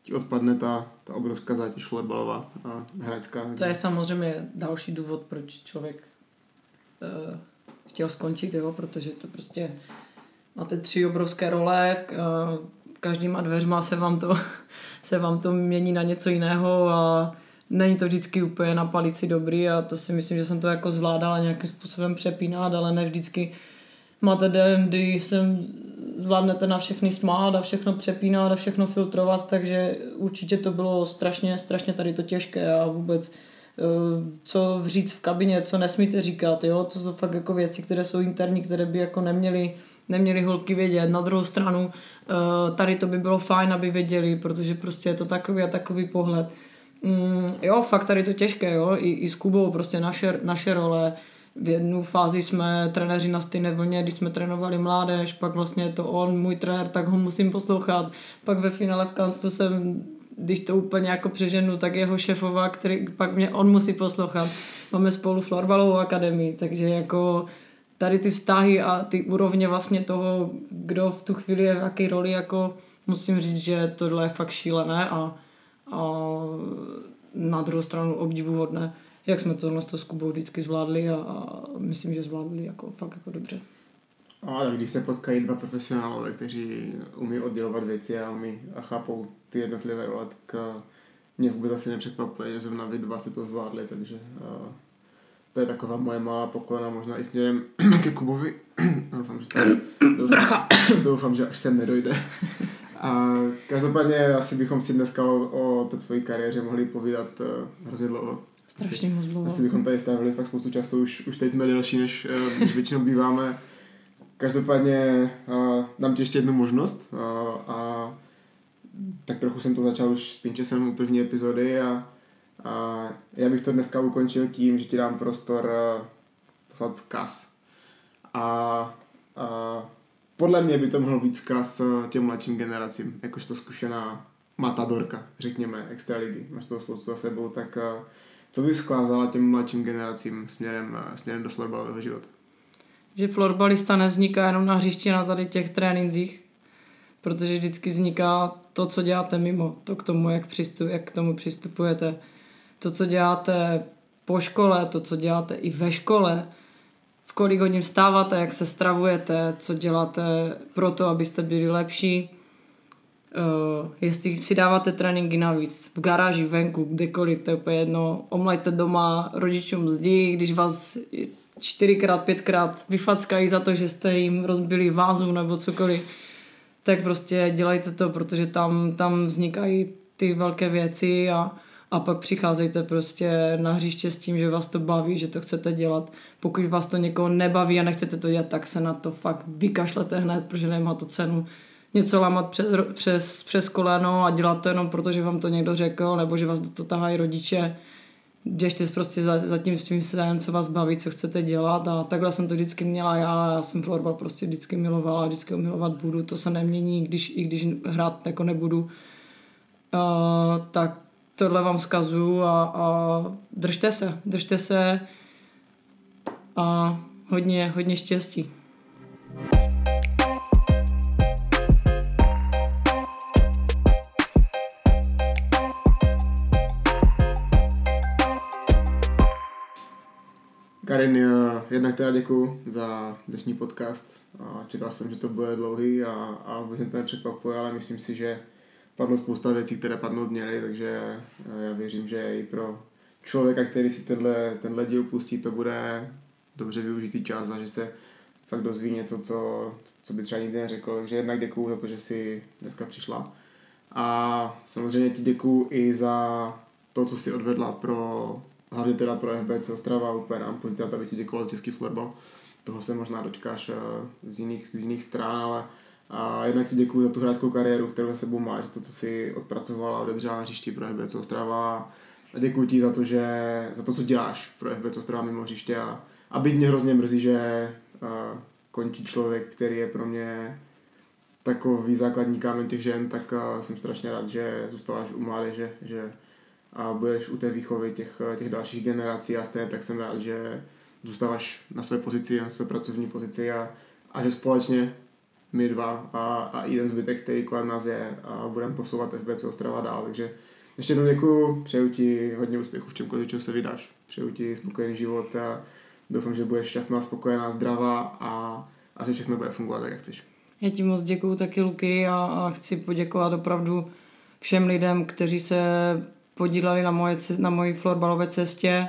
ti odpadne ta, ta obrovská zátěž florbalová a hračská.
To je samozřejmě další důvod, proč člověk uh, chtěl skončit, jo, protože to prostě máte tři obrovské role, každýma dveřma se vám to, se vám to mění na něco jiného a není to vždycky úplně na palici dobrý a to si myslím, že jsem to jako zvládala nějakým způsobem přepínat, ale ne vždycky máte den, kdy jsem zvládnete na všechny smát a všechno přepínat a všechno filtrovat, takže určitě to bylo strašně, strašně tady to těžké a vůbec Eh, co říct v kabině, co nesmíte říkat, jo? to jsou fakt jako věci, které jsou interní, které by jako neměly, neměly holky vědět. Na druhou stranu eh, tady to by bylo fajn, aby věděli, protože prostě je to takový a takový pohled. Mm, jo, fakt tady to těžké, jo, i, i s Kubou prostě naše, naše role, v jednu fázi jsme trenéři na stejné vlně, když jsme trénovali mládež, pak vlastně je to on, můj trenér, tak ho musím poslouchat. Pak ve finále v Kanstu jsem když to úplně jako přeženu, tak jeho šefova, který pak mě on musí poslouchat. Máme spolu florbalovou akademii, takže jako tady ty vztahy a ty úrovně vlastně toho, kdo v tu chvíli je v jaké roli, jako musím říct, že tohle je fakt šílené a, a na druhou stranu obdivuhodné, jak jsme tohle s Kubou vždycky zvládli a, a myslím, že zvládli jako fakt jako dobře.
Ale když se potkají dva profesionálové, kteří umí oddělovat věci a umí a chápou ty jednotlivé role, tak mě vůbec asi nepřekvapuje, že zrovna vy dva jste to zvládli, takže uh, to je taková moje malá poklona, možná i směrem ke Kubovi. doufám, že to, doufám, doufám, že až sem nedojde. A každopádně asi bychom si dneska o, o té tvojí kariéře mohli povídat uh, hrozně dlouho.
Strašně moc dlouho.
Asi bychom tady stavili fakt spoustu času, už, už teď jsme delší, než, než většinou býváme. Každopádně uh, dám ti ještě jednu možnost uh, a tak trochu jsem to začal už s Pinčesem u první epizody a, a já bych to dneska ukončil tím, že ti dám prostor uh, zkaz. A, a podle mě by to mohl být zkaz těm mladším generacím, jakožto zkušená matadorka, řekněme, extraligy. Máš toho spoustu za sebou, tak uh, co bych skázala těm mladším generacím směrem, uh, směrem do florbalového života?
že florbalista nevzniká jenom na hřišti na tady těch trénincích, protože vždycky vzniká to, co děláte mimo, to k tomu, jak, přistup, jak k tomu přistupujete, to, co děláte po škole, to, co děláte i ve škole, v kolik hodin vstáváte, jak se stravujete, co děláte pro to, abyste byli lepší. Uh, jestli si dáváte tréninky navíc v garáži, venku, kdekoliv, to je úplně jedno, omlajte doma rodičům zdi, když vás čtyřikrát, pětkrát vyfackají za to, že jste jim rozbili vázu nebo cokoliv, tak prostě dělejte to, protože tam, tam vznikají ty velké věci a, a pak přicházejte prostě na hřiště s tím, že vás to baví, že to chcete dělat. Pokud vás to někoho nebaví a nechcete to dělat, tak se na to fakt vykašlete hned, protože nemá to cenu něco lámat přes, přes, přes koleno a dělat to jenom proto, že vám to někdo řekl, nebo že vás do toho tahají rodiče. Běžte prostě za, za tím svým snem, co vás baví, co chcete dělat a takhle jsem to vždycky měla já, já jsem florbal prostě vždycky milovala, vždycky ho milovat budu, to se nemění, když, i když hrát jako nebudu. Uh, tak tohle vám zkazu a, a držte se, držte se a hodně, hodně štěstí.
Karin, eh, jednak teda děkuji za dnešní podcast. Čekal jsem, že to bude dlouhý a, a vůbec mě to nepřekvapuje, ale myslím si, že padlo spousta věcí, které padnout měly, takže eh, já věřím, že i pro člověka, který si tenhle, tenhle díl pustí, to bude dobře využitý čas a že se fakt dozví něco, co, co by třeba nikdy neřekl. Takže jednak děkuji za to, že jsi dneska přišla. A samozřejmě ti děkuji i za to, co jsi odvedla pro hlavně teda pro FBC Ostrava, úplně nám pozice, aby ti děkoval český florbal. Toho se možná dočkáš eh, z jiných, z jiných stran, ale a jednak ti děkuji za tu hráčskou kariéru, kterou se sebou máš, za to, co jsi odpracovala a odedřela na hřišti pro FBC Ostrava. A děkuji ti za to, že, za to, co děláš pro FBC Ostrava mimo hřiště. A, a byť mě hrozně mrzí, že uh, končí člověk, který je pro mě takový základní kámen těch žen, tak uh, jsem strašně rád, že zůstáváš u mládeže, že a budeš u té výchovy těch, těch dalších generací a stejně tak jsem rád, že zůstáváš na své pozici, na své pracovní pozici a, a že společně my dva a, a jeden zbytek, který kolem nás je a budeme posouvat FBC Ostrava dál. Takže ještě jednou děkuji, přeju ti hodně úspěchů v čemkoliv, čeho se vydáš. Přeju ti spokojený život a doufám, že budeš šťastná, spokojená, zdravá a, a že všechno bude fungovat tak, jak chceš.
Já ti moc děkuji taky, Luky, a, a chci poděkovat opravdu všem lidem, kteří se podíleli na, moje, na mojí florbalové cestě.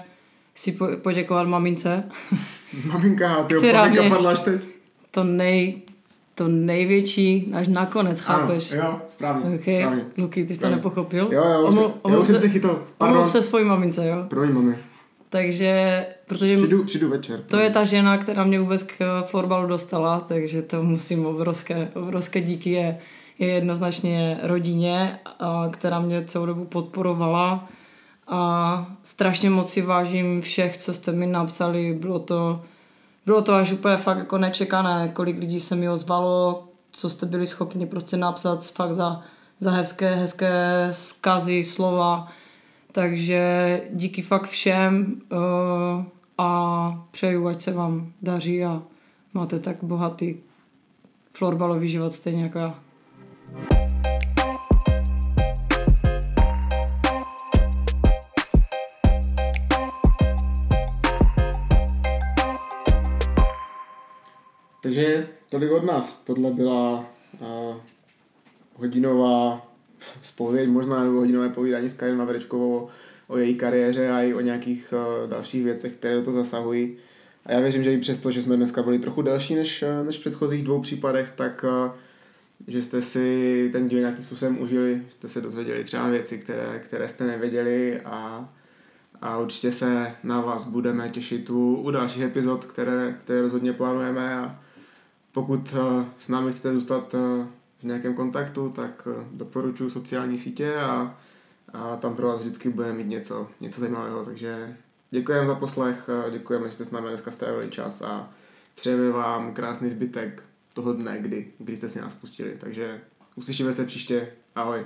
Si po, poděkovat mamince.
Maminka, ty která mě, padla až teď.
To nej, to největší, až nakonec, chápeš?
Ano, jo, správně. Okay. správně.
Luky, ty jsi to nepochopil?
Jo, jo, omlu, já už jsem se chytil.
Omluv se svojí mamince, jo?
Promiň, mami.
Takže, protože
přijdu, přijdu večer.
To je ta žena, která mě vůbec k florbalu dostala, takže to musím obrovské, obrovské díky je je jednoznačně rodině, která mě celou dobu podporovala a strašně moc si vážím všech, co jste mi napsali. Bylo to, bylo to až úplně fakt jako nečekané, kolik lidí se mi ozvalo, co jste byli schopni prostě napsat fakt za, za hezké, hezké skazy, slova. Takže díky fakt všem uh, a přeju, ať se vám daří a máte tak bohatý florbalový život stejně jako já.
Takže tolik od nás. Tohle byla uh, hodinová spověď, možná nebo hodinové povídání s Karin Mavrečkovou o, její kariéře a i o nějakých uh, dalších věcech, které do toho zasahují. A já věřím, že i přesto, že jsme dneska byli trochu delší než, než v předchozích dvou případech, tak uh, že jste si ten díl nějakým způsobem užili, jste se dozvěděli třeba věci, které, které jste nevěděli a, a určitě se na vás budeme těšit u, u dalších epizod, které, které rozhodně plánujeme a pokud uh, s námi chcete zůstat uh, v nějakém kontaktu, tak uh, doporučuji sociální sítě a, a tam pro vás vždycky budeme mít něco, něco zajímavého, takže děkujeme za poslech, děkujeme, že jste s námi dneska strávili čas a přejeme vám krásný zbytek toho dne, kdy, kdy jste si nás pustili. Takže uslyšíme se příště. Ahoj.